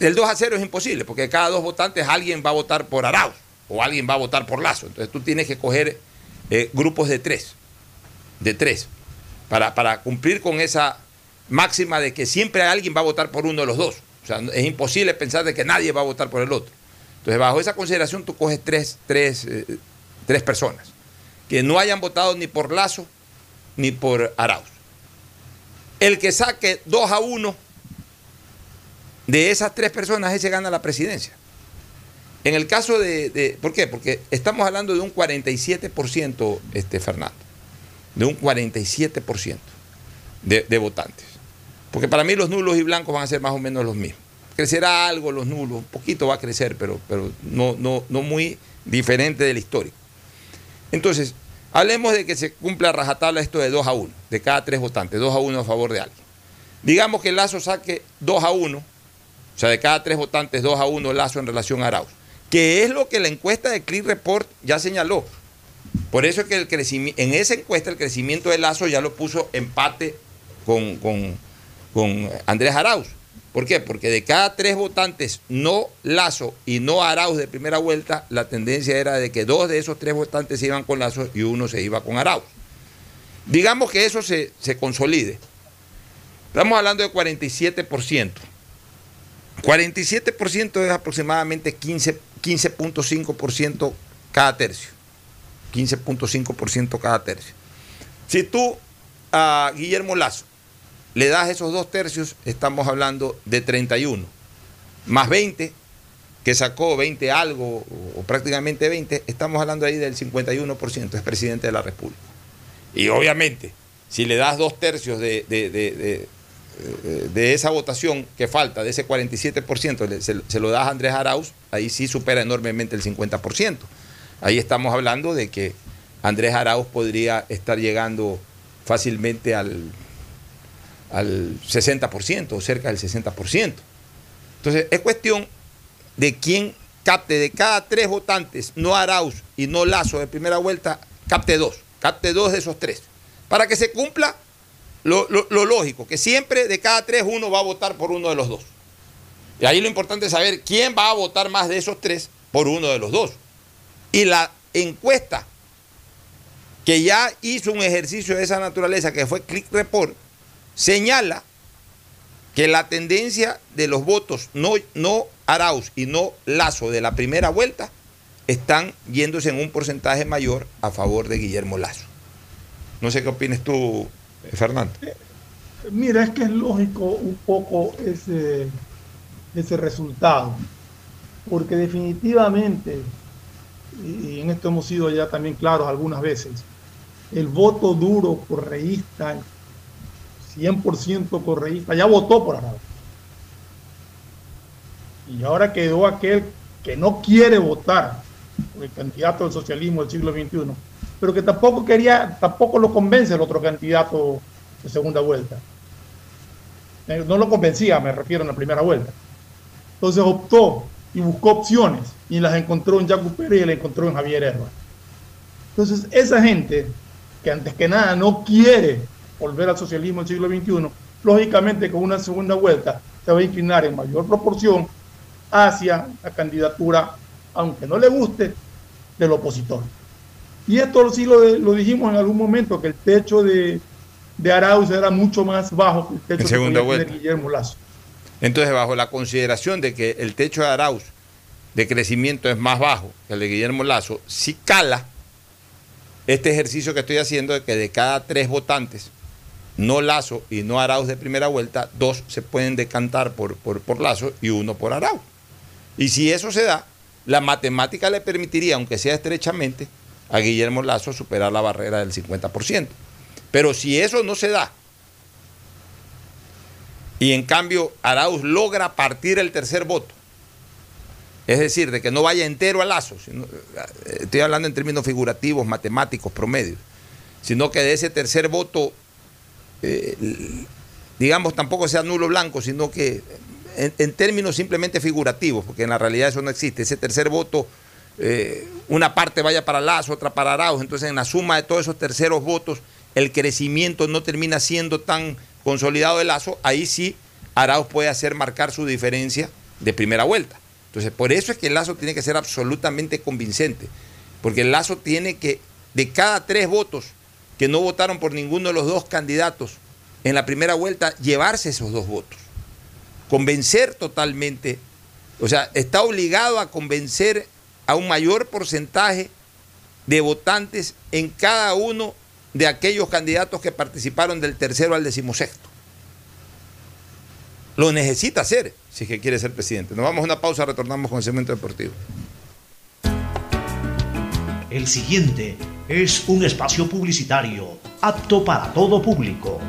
el 2 a 0 es imposible, porque de cada dos votantes alguien va a votar por Arauz o alguien va a votar por Lazo. Entonces tú tienes que coger eh, grupos de tres, de tres, para, para cumplir con esa máxima de que siempre alguien va a votar por uno de los dos. O sea, es imposible pensar de que nadie va a votar por el otro. Entonces, bajo esa consideración, tú coges tres, tres, eh, tres personas que no hayan votado ni por Lazo ni por Arauz. El que saque 2 a 1 de esas tres personas, ese gana la presidencia. En el caso de, de- ¿Por qué? Porque estamos hablando de un 47%, este, Fernando. De un 47% de, de votantes. Porque para mí los nulos y blancos van a ser más o menos los mismos. Crecerá algo los nulos, un poquito va a crecer, pero, pero no, no, no muy diferente del histórico. Entonces, hablemos de que se cumpla rajatabla esto de 2 a 1, de cada tres votantes, 2 a 1 a favor de alguien. Digamos que Lazo saque 2 a 1, o sea, de cada tres votantes, 2 a 1 Lazo en relación a Arauz, que es lo que la encuesta de Click Report ya señaló. Por eso es que el crecimiento, en esa encuesta el crecimiento de Lazo ya lo puso empate con, con, con Andrés Arauz. ¿Por qué? Porque de cada tres votantes no Lazo y no Arauz de primera vuelta, la tendencia era de que dos de esos tres votantes se iban con Lazo y uno se iba con Arauz. Digamos que eso se, se consolide. Estamos hablando de 47%. 47% es aproximadamente 15 15.5% cada tercio. 15.5% cada tercio. Si tú a Guillermo Lazo le das esos dos tercios, estamos hablando de 31. Más 20, que sacó 20 algo, o, prácticamente 20, estamos hablando ahí del 51%, es presidente de la República. Y obviamente, si le das dos tercios de, de- de- de- eh, esa votación que falta, de ese 47%, le- se, se lo das a Andrés Arauz, ahí sí supera enormemente el 50%. Ahí estamos hablando de que Andrés Arauz podría estar llegando fácilmente al, al 60% o cerca del 60%. Entonces, es cuestión de quién capte de cada tres votantes, no Arauz y no Lazo de primera vuelta, capte dos, capte dos de esos tres, para que se cumpla lo, lo- lo lógico, que siempre de cada tres uno va a votar por uno de los dos. Y ahí lo importante es saber quién va a votar más de esos tres por uno de los dos. Y la encuesta que ya hizo un ejercicio de esa naturaleza, que fue Click Report, señala que la tendencia de los votos no, no Arauz y no Lazo de la primera vuelta están yéndose en un porcentaje mayor a favor de Guillermo Lazo. No sé qué opinas tú, eh, Fernando. Mira, es que es lógico un poco ese, ese resultado, porque definitivamente y en esto hemos sido ya también claros algunas veces, el voto duro correísta, 100% correísta, ya votó por Arauz. Y ahora quedó aquel que no quiere votar por el candidato del socialismo del siglo XXI, pero que tampoco quería, tampoco lo convence el otro candidato de segunda vuelta. Eh, no lo convencía, me refiero en la primera vuelta. Entonces optó y buscó opciones y las encontró en Jaco Pérez y las encontró en Javier Herba. Entonces, esa gente que antes que nada no quiere volver al socialismo del siglo XXI, lógicamente con una segunda vuelta se va a inclinar en mayor proporción hacia la candidatura, aunque no le guste, del opositor. Y esto sí lo, lo dijimos en algún momento, que el techo de, de Arauz era mucho más bajo que el techo segunda de vuelta. Guillermo Lazo. Entonces, bajo la consideración de que el techo de Arauz de crecimiento es más bajo que el de Guillermo Lazo, si cala este ejercicio que estoy haciendo de que de cada tres votantes, no Lazo y no Arauz de primera vuelta, dos se pueden decantar por, por, por Lazo y uno por Arauz. Y si eso se da, la matemática le permitiría, aunque sea estrechamente, a Guillermo Lazo superar la barrera del 50%. Pero si eso no se da, y en cambio Arauz logra partir el tercer voto, es decir, de que no vaya entero a Lazo, sino, estoy hablando en términos figurativos, matemáticos, promedios, sino que de ese tercer voto, eh, digamos, tampoco sea nulo blanco, sino que en, términos simplemente figurativos, porque en la realidad eso no existe, ese tercer voto, eh, una parte vaya para Lazo, otra para Arauz, entonces en la suma de todos esos terceros votos, el crecimiento no termina siendo tan consolidado de Lazo, ahí sí Arauz puede hacer marcar su diferencia de primera vuelta. Entonces, por eso es que el Lazo tiene que ser absolutamente convincente, porque el Lazo tiene que, de cada tres votos que no votaron por ninguno de los dos candidatos en la primera vuelta, llevarse esos dos votos, convencer totalmente, o sea, está obligado a convencer a un mayor porcentaje de votantes en cada uno de aquellos candidatos que participaron del tercero al decimosexto. Lo necesita hacer si es que quiere ser presidente. Nos vamos a una pausa, retornamos con el segmento deportivo. El siguiente es un espacio publicitario apto para todo público.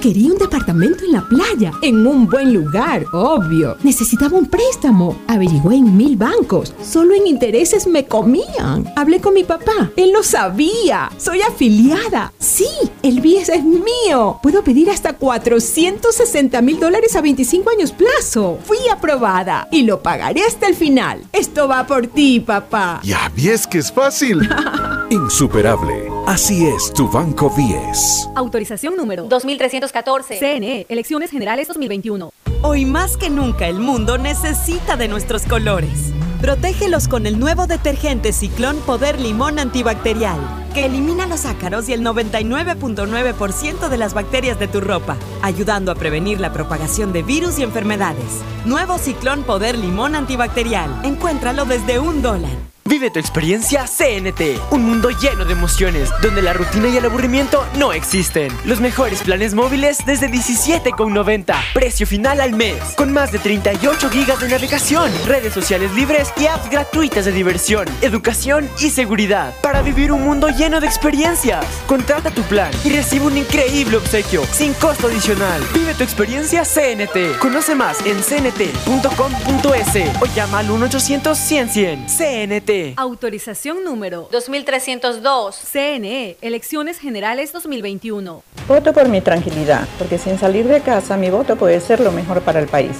Quería un departamento en la playa, en un buen lugar, obvio. Necesitaba un préstamo. Averigüé en mil bancos. Solo en intereses me comían. Hablé con mi papá. Él lo sabía. Soy afiliada. Sí, el BIES es mío. Puedo pedir hasta 460 mil dólares a 25 años plazo. Fui aprobada y lo pagaré hasta el final. Esto va por ti, papá. Ya ves que es fácil. <laughs> Insuperable. Así es tu Banco 10. Autorización número 2314. CNE, Elecciones Generales 2021. Hoy más que nunca el mundo necesita de nuestros colores. Protégelos con el nuevo detergente Ciclón Poder Limón Antibacterial, que elimina los ácaros y el 99.9% de las bacterias de tu ropa, ayudando a prevenir la propagación de virus y enfermedades. Nuevo Ciclón Poder Limón Antibacterial. Encuéntralo desde un dólar. Vive tu experiencia CNT, un mundo lleno de emociones, donde la rutina y el aburrimiento no existen. Los mejores planes móviles desde 17,90, precio final al mes, con más de 38 gigas de navegación, redes sociales libres y apps gratuitas de diversión, educación y seguridad, para vivir un mundo lleno de experiencias. Contrata tu plan y recibe un increíble obsequio, sin costo adicional. Vive tu experiencia CNT. Conoce más en cnt.com.es o llama al 1-800-100-100. CNT. Autorización número 2302. CNE, Elecciones Generales 2021. Voto por mi tranquilidad, porque sin salir de casa mi voto puede ser lo mejor para el país.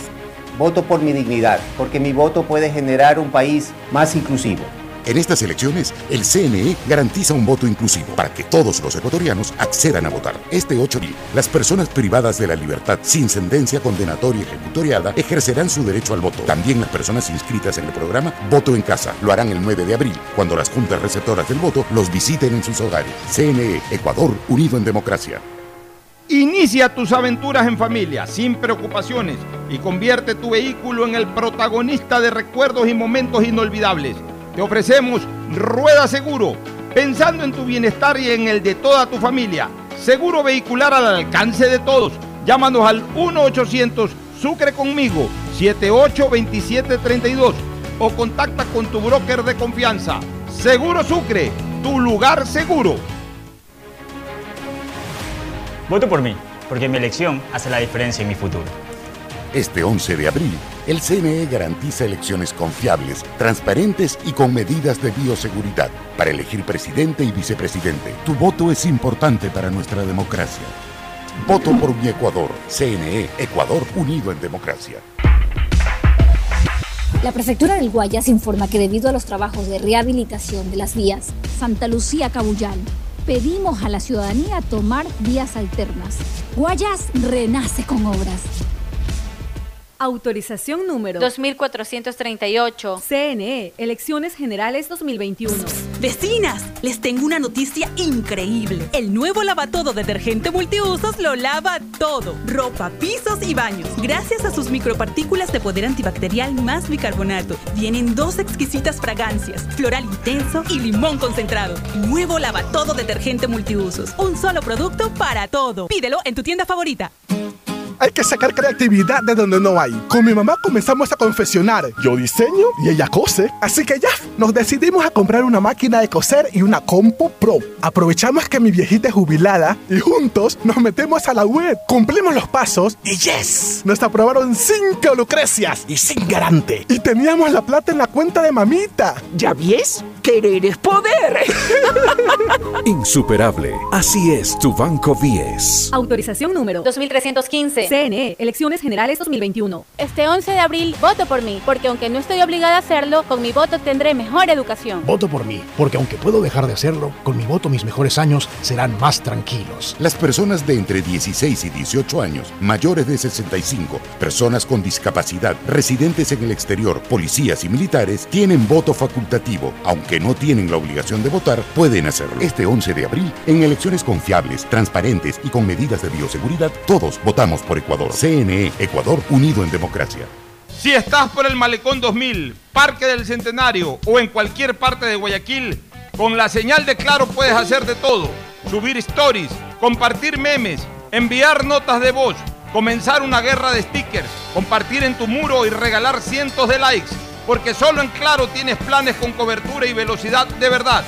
Voto por mi dignidad, porque mi voto puede generar un país más inclusivo. En estas elecciones, el CNE garantiza un voto inclusivo para que todos los ecuatorianos accedan a votar. Este 8 de las personas privadas de la libertad sin sentencia condenatoria ejecutoriada ejercerán su derecho al voto. También las personas inscritas en el programa Voto en Casa lo harán el 9 de abril, cuando las juntas receptoras del voto los visiten en sus hogares. CNE, Ecuador, unido en democracia. Inicia tus aventuras en familia, sin preocupaciones, y convierte tu vehículo en el protagonista de recuerdos y momentos inolvidables. Te ofrecemos Rueda Seguro, pensando en tu bienestar y en el de toda tu familia. Seguro vehicular al alcance de todos. Llámanos al 1-800 Sucre conmigo, 782732. o contacta con tu broker de confianza. Seguro Sucre, tu lugar seguro. Voto por mí, porque mi elección hace la diferencia en mi futuro. Este 11 de abril, el CNE garantiza elecciones confiables, transparentes y con medidas de bioseguridad para elegir presidente y vicepresidente. Tu voto es importante para nuestra democracia. Voto por mi Ecuador. CNE, Ecuador unido en democracia. La Prefectura del Guayas informa que debido a los trabajos de rehabilitación de las vías Santa Lucía Cabullal, pedimos a la ciudadanía tomar vías alternas. Guayas renace con obras. Autorización número 2438. CNE, Elecciones Generales 2021. Vecinas, les tengo una noticia increíble. El nuevo lavatodo detergente multiusos lo lava todo. Ropa, pisos y baños. Gracias a sus micropartículas de poder antibacterial más bicarbonato. Vienen dos exquisitas fragancias, floral intenso y limón concentrado. Nuevo lavatodo detergente multiusos. Un solo producto para todo. Pídelo en tu tienda favorita. Hay que sacar creatividad de donde no hay. Con mi mamá comenzamos a confeccionar. Yo diseño y ella cose. Así que ya, nos decidimos a comprar una máquina de coser y una compu pro. Aprovechamos que mi viejita es jubilada y juntos nos metemos a la web. Cumplimos los pasos y yes, nos aprobaron cinco lucrecias y sin garante. Y teníamos la plata en la cuenta de mamita. ¿Ya ves? Querer es poder. <laughs> Insuperable. Así es tu Banco 10. Autorización número 2315. CNE, Elecciones Generales 2021. Este 11 de abril voto por mí, porque aunque no estoy obligada a hacerlo, con mi voto tendré mejor educación. Voto por mí, porque aunque puedo dejar de hacerlo, con mi voto mis mejores años serán más tranquilos. Las personas de entre 16 y 18 años, mayores de 65, personas con discapacidad, residentes en el exterior, policías y militares, tienen voto facultativo. Aunque no tienen la obligación de votar, pueden hacerlo. Este 11 de abril, en elecciones confiables, transparentes y con medidas de bioseguridad, todos votamos por Ecuador. CNE, Ecuador unido en democracia. Si estás por el Malecón 2000, Parque del Centenario o en cualquier parte de Guayaquil, con la señal de Claro puedes hacer de todo. Subir stories, compartir memes, enviar notas de voz, comenzar una guerra de stickers, compartir en tu muro y regalar cientos de likes. Porque solo en Claro tienes planes con cobertura y velocidad de verdad,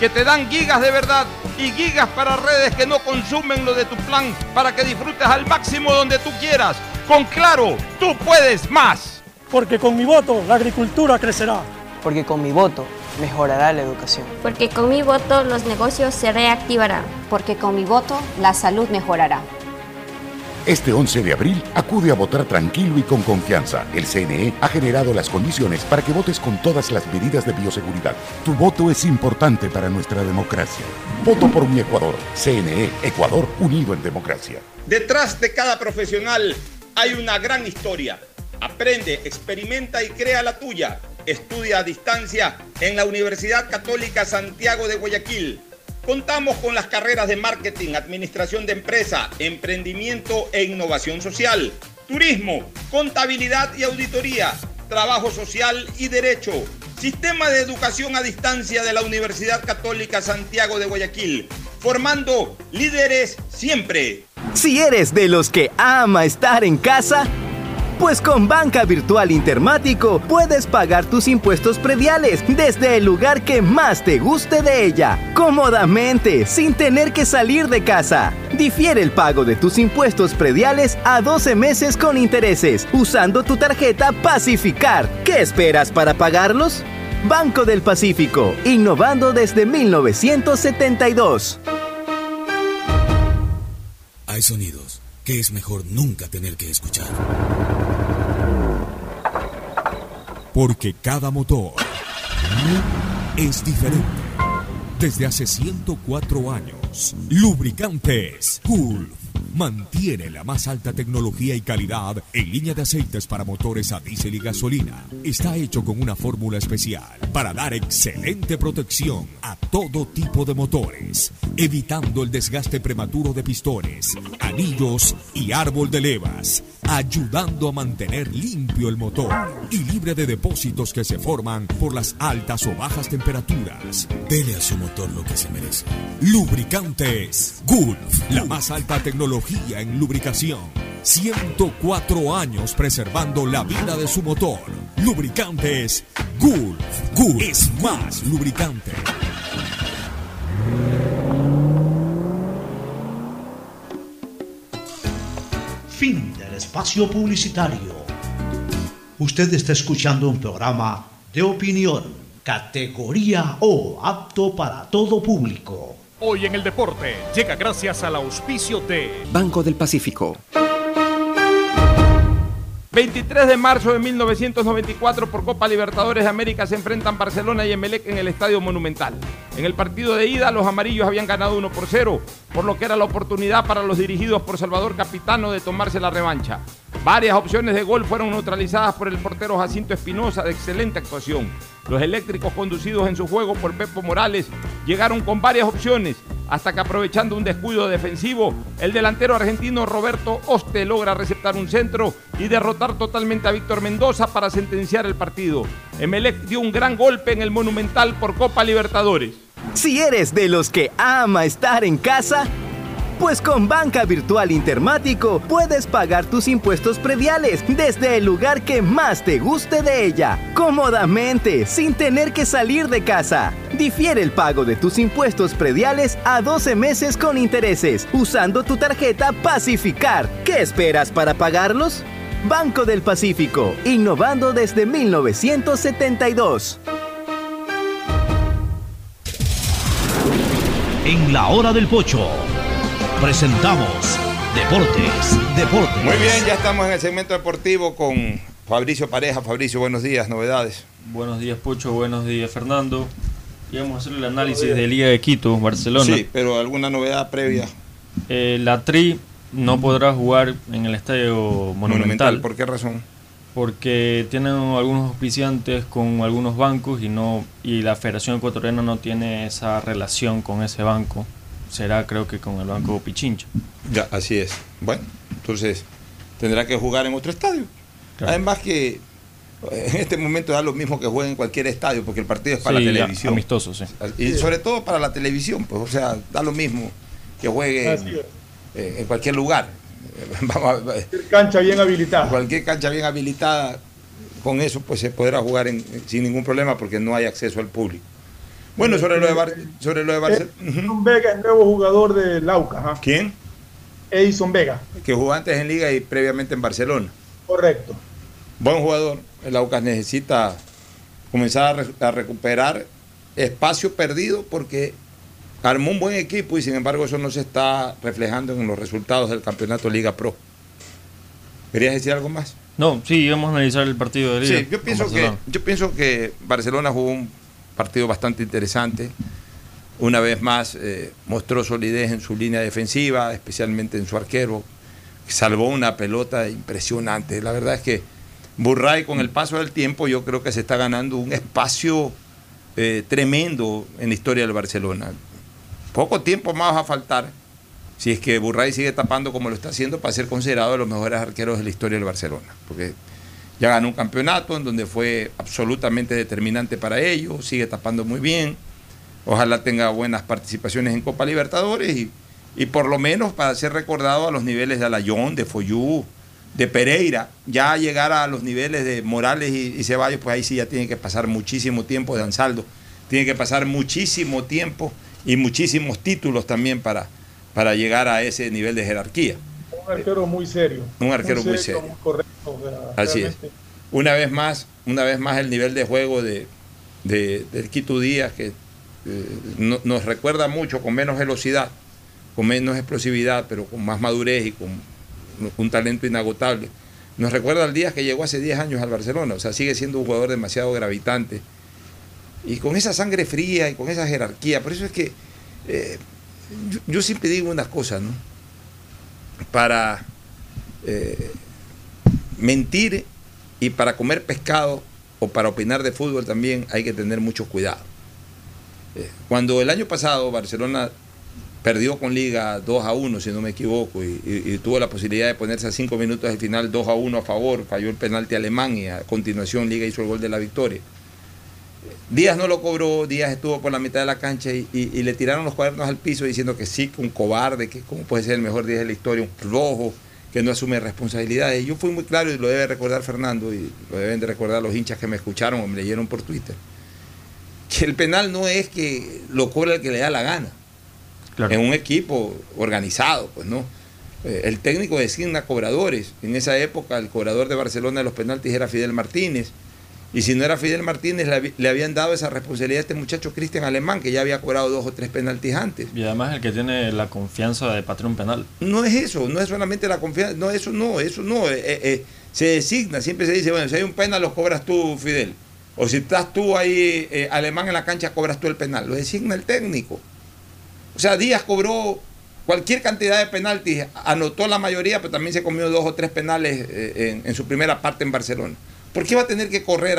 que te dan gigas de verdad y gigas para redes que no consumen lo de tu plan para que disfrutes al máximo donde tú quieras. Con Claro, tú puedes más. Porque con mi voto la agricultura crecerá. Porque con mi voto mejorará la educación. Porque con mi voto los negocios se reactivarán. Porque con mi voto la salud mejorará. Este 11 de abril acude a votar tranquilo y con confianza. El CNE ha generado las condiciones para que votes con todas las medidas de bioseguridad. Tu voto es importante para nuestra democracia. Voto por mi Ecuador. CNE, Ecuador unido en democracia. Detrás de cada profesional hay una gran historia. Aprende, experimenta y crea la tuya. Estudia a distancia en la Universidad Católica Santiago de Guayaquil. Contamos con las carreras de marketing, administración de empresa, emprendimiento e innovación social, turismo, contabilidad y auditoría, trabajo social y derecho. Sistema de educación a distancia de la Universidad Católica Santiago de Guayaquil, formando líderes siempre. Si eres de los que ama estar en casa, pues con Banca Virtual Intermático puedes pagar tus impuestos prediales desde el lugar que más te guste de ella, cómodamente, sin tener que salir de casa. Difiere el pago de tus impuestos prediales a 12 meses con intereses, usando tu tarjeta Pacificar. ¿Qué esperas para pagarlos? Banco del Pacífico, innovando desde 1972. Hay sonidos es mejor nunca tener que escuchar. Porque cada motor es diferente. Desde hace 104 años, Lubricantes Gulf mantiene la más alta tecnología y calidad en línea de aceites para motores a diésel y gasolina. Está hecho con una fórmula especial para dar excelente protección a todo tipo de motores, evitando el desgaste prematuro de pistones, anillos y árbol de levas, ayudando a mantener limpio el motor y libre de depósitos que se forman por las altas o bajas temperaturas. Dele a su motor lo que se merece. Lubricantes Gulf, la más alta tecnología en lubricación. 104 años preservando la vida de su motor. Lubricantes Gulf. Gulf es más lubricante. Fin del espacio publicitario. Usted está escuchando un programa de opinión, categoría O, apto para todo público. Hoy en el deporte llega gracias al auspicio de Banco del Pacífico. 23 de marzo de 1994 por Copa Libertadores de América se enfrentan Barcelona y Emelec en el Estadio Monumental. En el partido de ida los amarillos habían ganado 1 por 0, por lo que era la oportunidad para los dirigidos por Salvador Capitano de tomarse la revancha. Varias opciones de gol fueron neutralizadas por el portero Jacinto Espinosa de excelente actuación. Los eléctricos conducidos en su juego por Pepo Morales llegaron con varias opciones hasta que aprovechando un descuido defensivo, el delantero argentino Roberto Oste logra receptar un centro y derrotar totalmente a Víctor Mendoza para sentenciar el partido. Emelec dio un gran golpe en el Monumental por Copa Libertadores. Si eres de los que ama estar en casa, pues con Banca Virtual Intermático puedes pagar tus impuestos prediales desde el lugar que más te guste de ella, cómodamente, sin tener que salir de casa. Difiere el pago de tus impuestos prediales a 12 meses con intereses, usando tu tarjeta Pacificar. ¿Qué esperas para pagarlos? Banco del Pacífico, innovando desde 1972. En la hora del pocho presentamos Deportes, Deportes. Muy bien, ya estamos en el segmento deportivo con Fabricio Pareja. Fabricio, buenos días, novedades. Buenos días, Pocho. Buenos días, Fernando. Y vamos a hacer el análisis de Liga de Quito, Barcelona. Sí, pero alguna novedad previa. Eh, la Tri no podrá jugar en el estadio Monumental. Monumental. ¿Por qué razón? Porque tienen algunos auspiciantes con algunos bancos y no y la Federación Ecuatoriana no tiene esa relación con ese banco. Será creo que con el Banco Pichincha. Ya, así es. Bueno, entonces tendrá que jugar en otro estadio. Claro. Además que en este momento da lo mismo que juegue en cualquier estadio, porque el partido es para Sí, la televisión. amistoso, sí. Y sobre todo para la televisión, pues, o sea, da lo mismo que juegue en, eh, en cualquier lugar. <laughs> A- Cancha bien habilitada. cualquier cancha bien habilitada, con eso pues se podrá jugar en- sin ningún problema porque no hay acceso al público. Bueno, sobre lo de, Bar- sobre lo de Barcelona. Edison Vega es nuevo jugador de Lauca. ¿Quién? Edison Vega, Que jugó antes en Liga y previamente en Barcelona. correcto. Buen jugador. El Aucas necesita comenzar a, re- a recuperar espacio perdido porque armó un buen equipo y sin embargo eso no se está reflejando en los resultados del campeonato Liga Pro. ¿Querías decir algo más? No, sí, vamos a analizar el partido de Liga. Sí, yo pienso, que, Barcelona. yo pienso que Barcelona jugó un partido bastante interesante. Una vez más eh, mostró solidez en su línea defensiva, especialmente en su arquero. Salvó una pelota impresionante. La verdad es que Burray con el paso del tiempo yo creo que se está ganando un espacio eh, tremendo en la historia del Barcelona. Poco tiempo más va a faltar si es que Burray sigue tapando como lo está haciendo para ser considerado de los mejores arqueros de la historia del Barcelona. Porque ya ganó un campeonato en donde fue absolutamente determinante para ellos, sigue tapando muy bien. Ojalá tenga buenas participaciones en Copa Libertadores y, y por lo menos para ser recordado a los niveles de Alayón, de Foyú, de Pereira, ya llegar a los niveles de Morales y, y Ceballos, pues ahí sí ya tiene que pasar muchísimo tiempo de Ansaldo, tiene que pasar muchísimo tiempo y muchísimos títulos también para, para llegar a ese nivel de jerarquía. Un arquero muy serio. Un arquero muy serio. muy correcto. Así es. Una vez más, una vez más el nivel de juego de, de- Quito Díaz, que eh, no- nos recuerda mucho, con menos velocidad, con menos explosividad, pero con más madurez y con un talento inagotable. Nos recuerda al Díaz que llegó hace 10 años al Barcelona, o sea, sigue siendo un jugador demasiado gravitante. Y con esa sangre fría y con esa jerarquía, por eso es que eh, yo, siempre digo una cosa, ¿no? Para eh, mentir y para comer pescado o para opinar de fútbol también hay que tener mucho cuidado. Eh, Cuando el año pasado Barcelona perdió con Liga 2 a 1, si no me equivoco, y, tuvo la posibilidad de ponerse a 5 minutos del final 2 a 1 a favor, falló el penalti alemán y a continuación Liga hizo el gol de la victoria. Díaz no lo cobró, Díaz estuvo por la mitad de la cancha y, y- y le tiraron los cuadernos al piso diciendo que sí, que un cobarde, que cómo puede ser el mejor Díaz de la historia, un rojo, que no asume responsabilidades. Yo fui muy claro y lo debe recordar Fernando y lo deben de recordar los hinchas que me escucharon o me leyeron por Twitter, que el penal no es que lo cobra el que le da la gana. En un equipo organizado, pues no. Eh, el técnico designa cobradores. En esa época el cobrador de Barcelona de los penaltis era Fidel Martínez. Y si no era Fidel Martínez, le, habían dado esa responsabilidad a este muchacho Cristian Alemán, que ya había cobrado dos o tres penaltis antes. Y además el que tiene la confianza de patrón penal. No es eso, no es solamente la confianza, no, eso no, eso no. Eh, eh, se designa, siempre se dice, bueno, si hay un penal, lo cobras tú, Fidel. O si estás tú ahí, Alemán en la cancha, cobras tú el penal. Lo designa el técnico. O sea, Díaz cobró cualquier cantidad de penaltis, anotó la mayoría, pero también se comió dos o tres penales eh, en, su primera parte en Barcelona. ¿Por qué va a tener que correr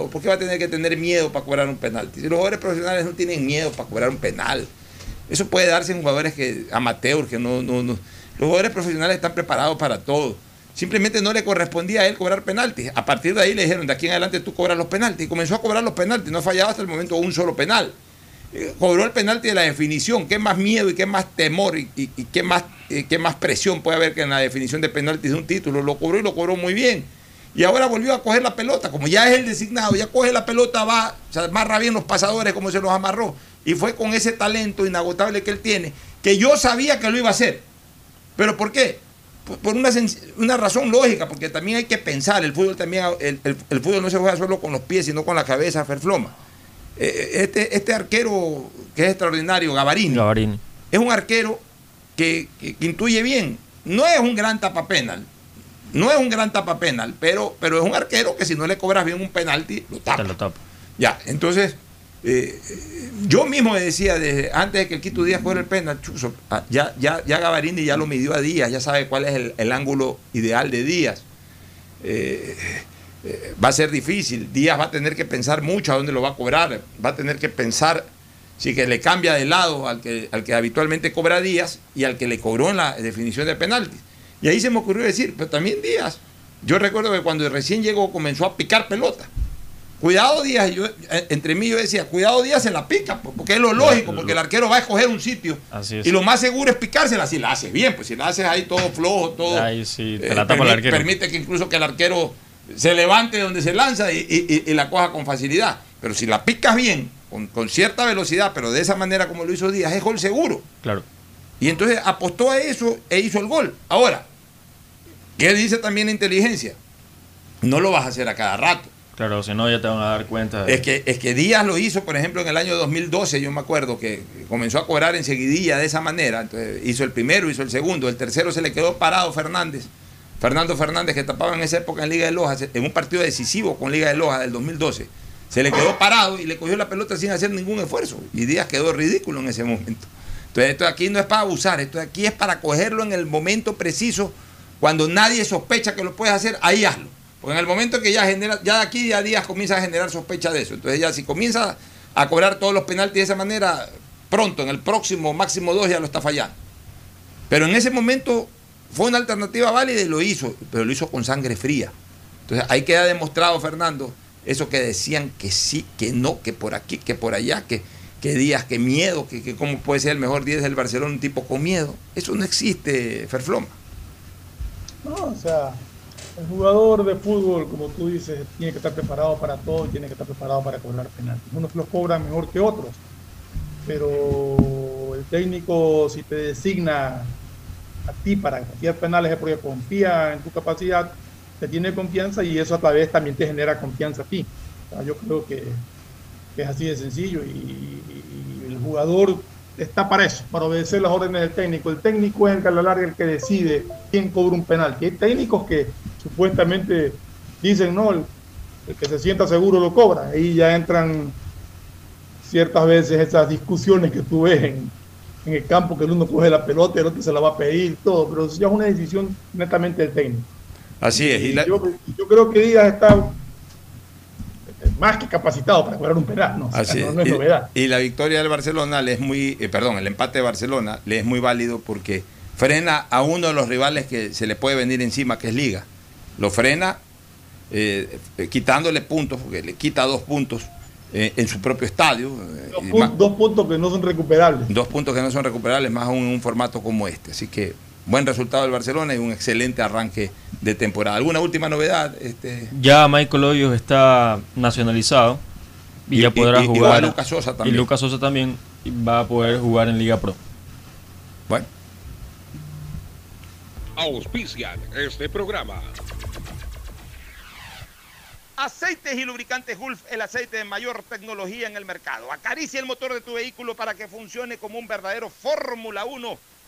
o por qué va a tener que tener miedo para cobrar un penalti? Si los jugadores profesionales no tienen miedo para cobrar un penal, eso puede darse en jugadores que amateurs, que no, no, no. Los jugadores profesionales están preparados para todo. Simplemente no le correspondía a él cobrar penaltis. A partir de ahí le dijeron, de aquí en adelante tú cobras los penaltis. Y comenzó a cobrar los penaltis. No ha fallado hasta el momento un solo penal cobró el penalti de la definición. ¿Qué más miedo y qué más temor y, qué, más, qué más presión puede haber que en la definición de penalti de un título? Lo cobró y lo cobró muy bien. Y ahora volvió a coger la pelota, como ya es el designado, ya coge la pelota, va, se amarra bien los pasadores como se los amarró. Y fue con ese talento inagotable que él tiene, que yo sabía que lo iba a hacer. ¿Pero por qué? Por una, una razón lógica, porque también hay que pensar, el fútbol también, el, el fútbol no se juega solo con los pies, sino con la cabeza, Ferfloma. Eh, este, este arquero que es extraordinario, Gavarini, es un arquero que, intuye bien. No es un gran tapapenal, no es un gran tapapenal, pero, pero es un arquero que si no le cobras bien un penalti, lo tapa. Ya, entonces, eh, yo mismo decía desde antes de que el Quito Díaz fuera el penal, ah, ya, ya, ya Gavarini ya lo midió a Díaz, ya sabe cuál es el, ángulo ideal de Díaz. Eh, eh, va a ser difícil. Díaz va a tener que pensar mucho a dónde lo va a cobrar. Va a tener que pensar si que le cambia de lado al que, al que habitualmente cobra Díaz y al que le cobró en la definición de penaltis. Y ahí se me ocurrió decir, pero también Díaz. Yo recuerdo que cuando recién llegó comenzó a picar pelota. Cuidado Díaz, yo, eh, entre mí yo decía, cuidado Díaz se la pica, porque es lo lógico, porque el arquero va a escoger un sitio. Y lo más seguro es picársela, si la haces bien, pues si la haces ahí todo flojo, todo. Ahí sí, te eh, la tapa el arquero. permite que incluso que el arquero se levante donde se lanza y, la coja con facilidad. Pero si la picas bien, con, cierta velocidad, pero de esa manera como lo hizo Díaz, es gol seguro. Claro. Y entonces apostó a eso e hizo el gol. Ahora, ¿qué dice también la inteligencia? No lo vas a hacer a cada rato. Claro, si no ya te van a dar cuenta. Es, que, es que Díaz lo hizo, por ejemplo, en el año 2012, yo me acuerdo que comenzó a cobrar enseguidilla de esa manera. Entonces hizo el primero, hizo el segundo, el tercero se le quedó parado Fernández Fernando Fernández, que tapaba en esa época en Liga de Loja, en un partido decisivo con Liga de Loja del 2012, se le quedó parado y le cogió la pelota sin hacer ningún esfuerzo. Y Díaz quedó ridículo en ese momento. Entonces, esto aquí no es para abusar, esto aquí es para cogerlo en el momento preciso, cuando nadie sospecha que lo puedes hacer, ahí hazlo. Porque en el momento que ya genera, ya de aquí a Díaz comienza a generar sospecha de eso. Entonces, ya si comienza a cobrar todos los penaltis de esa manera, pronto, en el próximo máximo dos ya lo está fallando. Pero en ese momento fue una alternativa válida y lo hizo, pero lo hizo con sangre fría. Entonces ahí queda demostrado, Fernando, eso que decían que sí, que no, que por aquí, que por allá, que, que Díaz, que miedo, que, que cómo puede ser el mejor 10 del Barcelona un tipo con miedo. Eso no existe, Ferfloma. No, o sea, el jugador de fútbol, como tú dices, tiene que estar preparado para todo tiene que estar preparado para cobrar penaltis. Unos los cobran mejor que otros, pero el técnico, si te designa a ti para cualquier penales es porque confía en tu capacidad, te tiene confianza y eso a vez también te genera confianza a ti. yo creo que, es así de sencillo y, el jugador está para eso, para obedecer las órdenes del técnico. El técnico es el que a la larga el que decide quién cobra un penal. Hay técnicos que supuestamente dicen, no, el, el que se sienta seguro lo cobra. Ahí ya entran ciertas veces esas discusiones que tú ves en, en el campo que el uno coge la pelota y el otro se la va a pedir, todo, pero eso ya es una decisión netamente del técnico. Así es. Y yo, creo que Díaz está más que capacitado para cobrar un penal, no, Así es. novedad. Y, la victoria del Barcelona le es muy, eh, perdón, el empate de Barcelona le es muy válido porque frena a uno de los rivales que se le puede venir encima, que es Liga. Lo frena eh, eh, quitándole puntos, porque le quita dos puntos eh, en su propio estadio. Eh, dos, puntos que no son recuperables. Dos puntos que no son recuperables, más aún en un formato como este. Así que buen resultado del Barcelona y un excelente arranque de temporada. ¿Alguna última novedad? Este... Ya Michael Hoyos está nacionalizado y, ya podrá jugar. Y Lucas Sosa también. Y Lucas Sosa también va a poder jugar en Liga Pro. Bueno. Auspician este programa. Aceites y lubricantes Gulf, el aceite de mayor tecnología en el mercado. Acaricia el motor de tu vehículo para que funcione como un verdadero Fórmula 1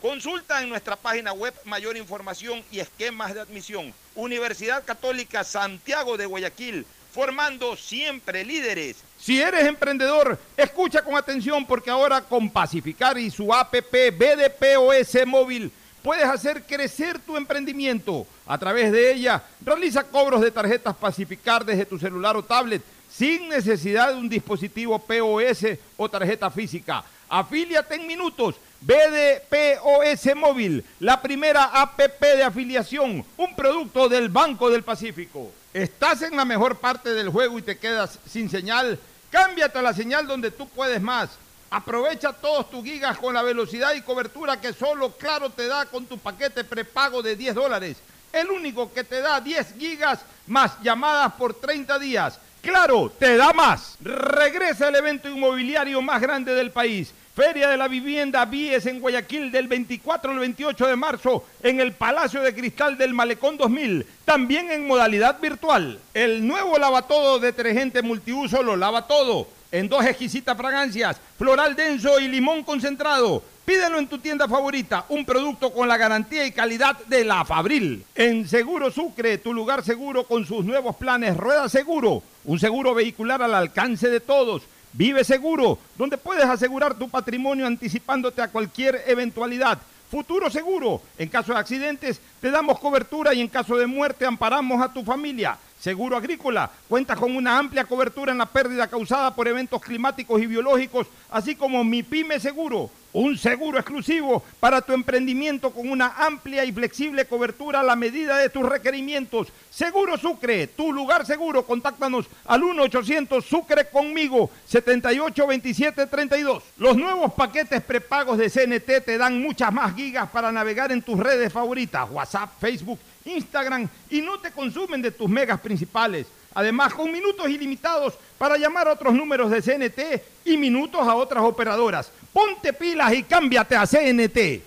Consulta en nuestra página web mayor información y esquemas de admisión. Universidad Católica Santiago de Guayaquil, formando siempre líderes. Si eres emprendedor, escucha con atención porque ahora con Pacificar y su APP BDPOS móvil puedes hacer crecer tu emprendimiento. A través de ella, realiza cobros de tarjetas Pacificar desde tu celular o tablet sin necesidad de un dispositivo POS o tarjeta física. Afíliate en minutos. BDPOS Móvil, la primera APP de afiliación, un producto del Banco del Pacífico. ¿Estás en la mejor parte del juego y te quedas sin señal? Cámbiate a la señal donde tú puedes más. Aprovecha todos tus gigas con la velocidad y cobertura que solo Claro te da con tu paquete prepago de 10 dólares. El único que te da 10 gigas más llamadas por 30 días. Claro, te da más. Regresa el evento inmobiliario más grande del país. Feria de la Vivienda Vies en Guayaquil del 24 al 28 de marzo en el Palacio de Cristal del Malecón 2000, también en modalidad virtual. El nuevo lavatodo detergente multiuso lo lava todo, en dos exquisitas fragancias, floral denso y limón concentrado. Pídelo en tu tienda favorita, un producto con la garantía y calidad de la Fabril. En Seguro Sucre, tu lugar seguro con sus nuevos planes Rueda Seguro, un seguro vehicular al alcance de todos Vive seguro, donde puedes asegurar tu patrimonio anticipándote a cualquier eventualidad. Futuro seguro, en caso de accidentes te damos cobertura y en caso de muerte amparamos a tu familia. Seguro Agrícola cuenta con una amplia cobertura en la pérdida causada por eventos climáticos y biológicos, así como Mi Pyme Seguro, un seguro exclusivo para tu emprendimiento con una amplia y flexible cobertura a la medida de tus requerimientos. Seguro Sucre, tu lugar seguro. Contáctanos al 1-800 Sucre conmigo, 782732. Los nuevos paquetes prepagos de CNT te dan muchas más gigas para navegar en tus redes favoritas, WhatsApp, Facebook, Instagram y no te consumen de tus megas principales. Además, con minutos ilimitados para llamar a otros números de CNT y minutos a otras operadoras. Ponte pilas y cámbiate a CNT.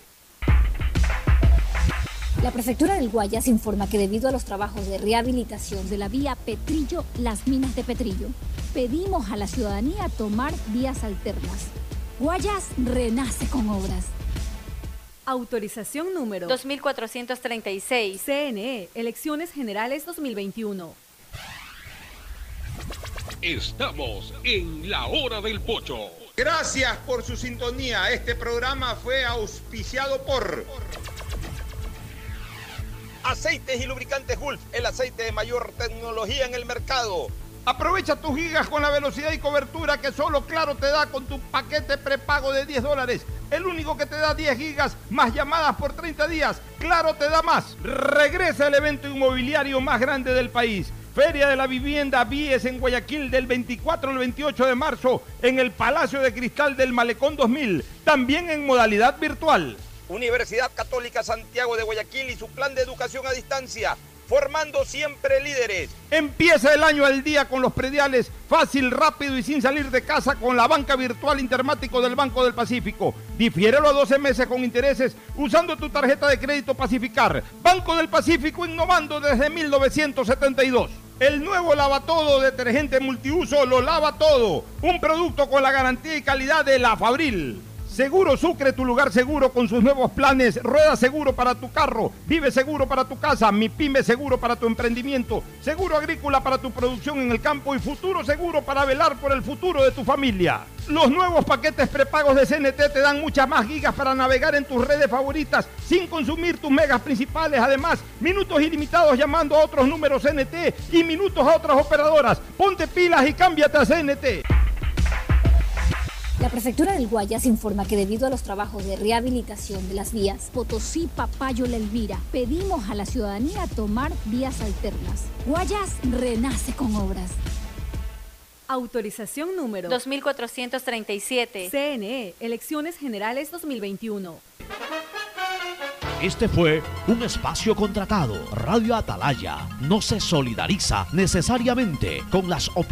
La prefectura del Guayas informa que debido a los trabajos de rehabilitación de la vía Petrillo, las minas de Petrillo, pedimos a la ciudadanía tomar vías alternas. Guayas renace con obras. Autorización número 2436. CNE, Elecciones Generales 2021. Estamos en la hora del pocho. Gracias por su sintonía. Este programa fue auspiciado por Aceites y Lubricantes Gulf, el aceite de mayor tecnología en el mercado. Aprovecha tus gigas con la velocidad y cobertura que solo Claro te da con tu paquete prepago de 10 dólares. El único que te da 10 gigas más llamadas por 30 días. Claro te da más. Regresa el evento inmobiliario más grande del país. Feria de la Vivienda Vies en Guayaquil del 24 al 28 de marzo en el Palacio de Cristal del Malecón 2000, también en modalidad virtual. Universidad Católica Santiago de Guayaquil y su plan de educación a distancia formando siempre líderes. Empieza el año al día con los prediales, fácil, rápido y sin salir de casa con la banca virtual Intermático del Banco del Pacífico. Difiérelo a 12 meses con intereses usando tu tarjeta de crédito Pacificar. Banco del Pacífico innovando desde 1972. El nuevo lavatodo detergente multiuso lo lava todo. Un producto con la garantía y calidad de la Fabril. Seguro Sucre, tu lugar seguro con sus nuevos planes. Rueda seguro para tu carro, vive seguro para tu casa, mi pyme seguro para tu emprendimiento, seguro agrícola para tu producción en el campo y futuro seguro para velar por el futuro de tu familia. Los nuevos paquetes prepagos de CNT te dan muchas más gigas para navegar en tus redes favoritas sin consumir tus megas principales. Además, minutos ilimitados llamando a otros números CNT y minutos a otras operadoras. Ponte pilas y cámbiate a CNT. La prefectura del Guayas informa que debido a los trabajos de rehabilitación de las vías Potosí, Papayo, La Elvira, pedimos a la ciudadanía tomar vías alternas. Guayas renace con obras. Autorización número 2437. CNE, Elecciones Generales 2021. Este fue un espacio contratado. Radio Atalaya no se solidariza necesariamente con las opiniones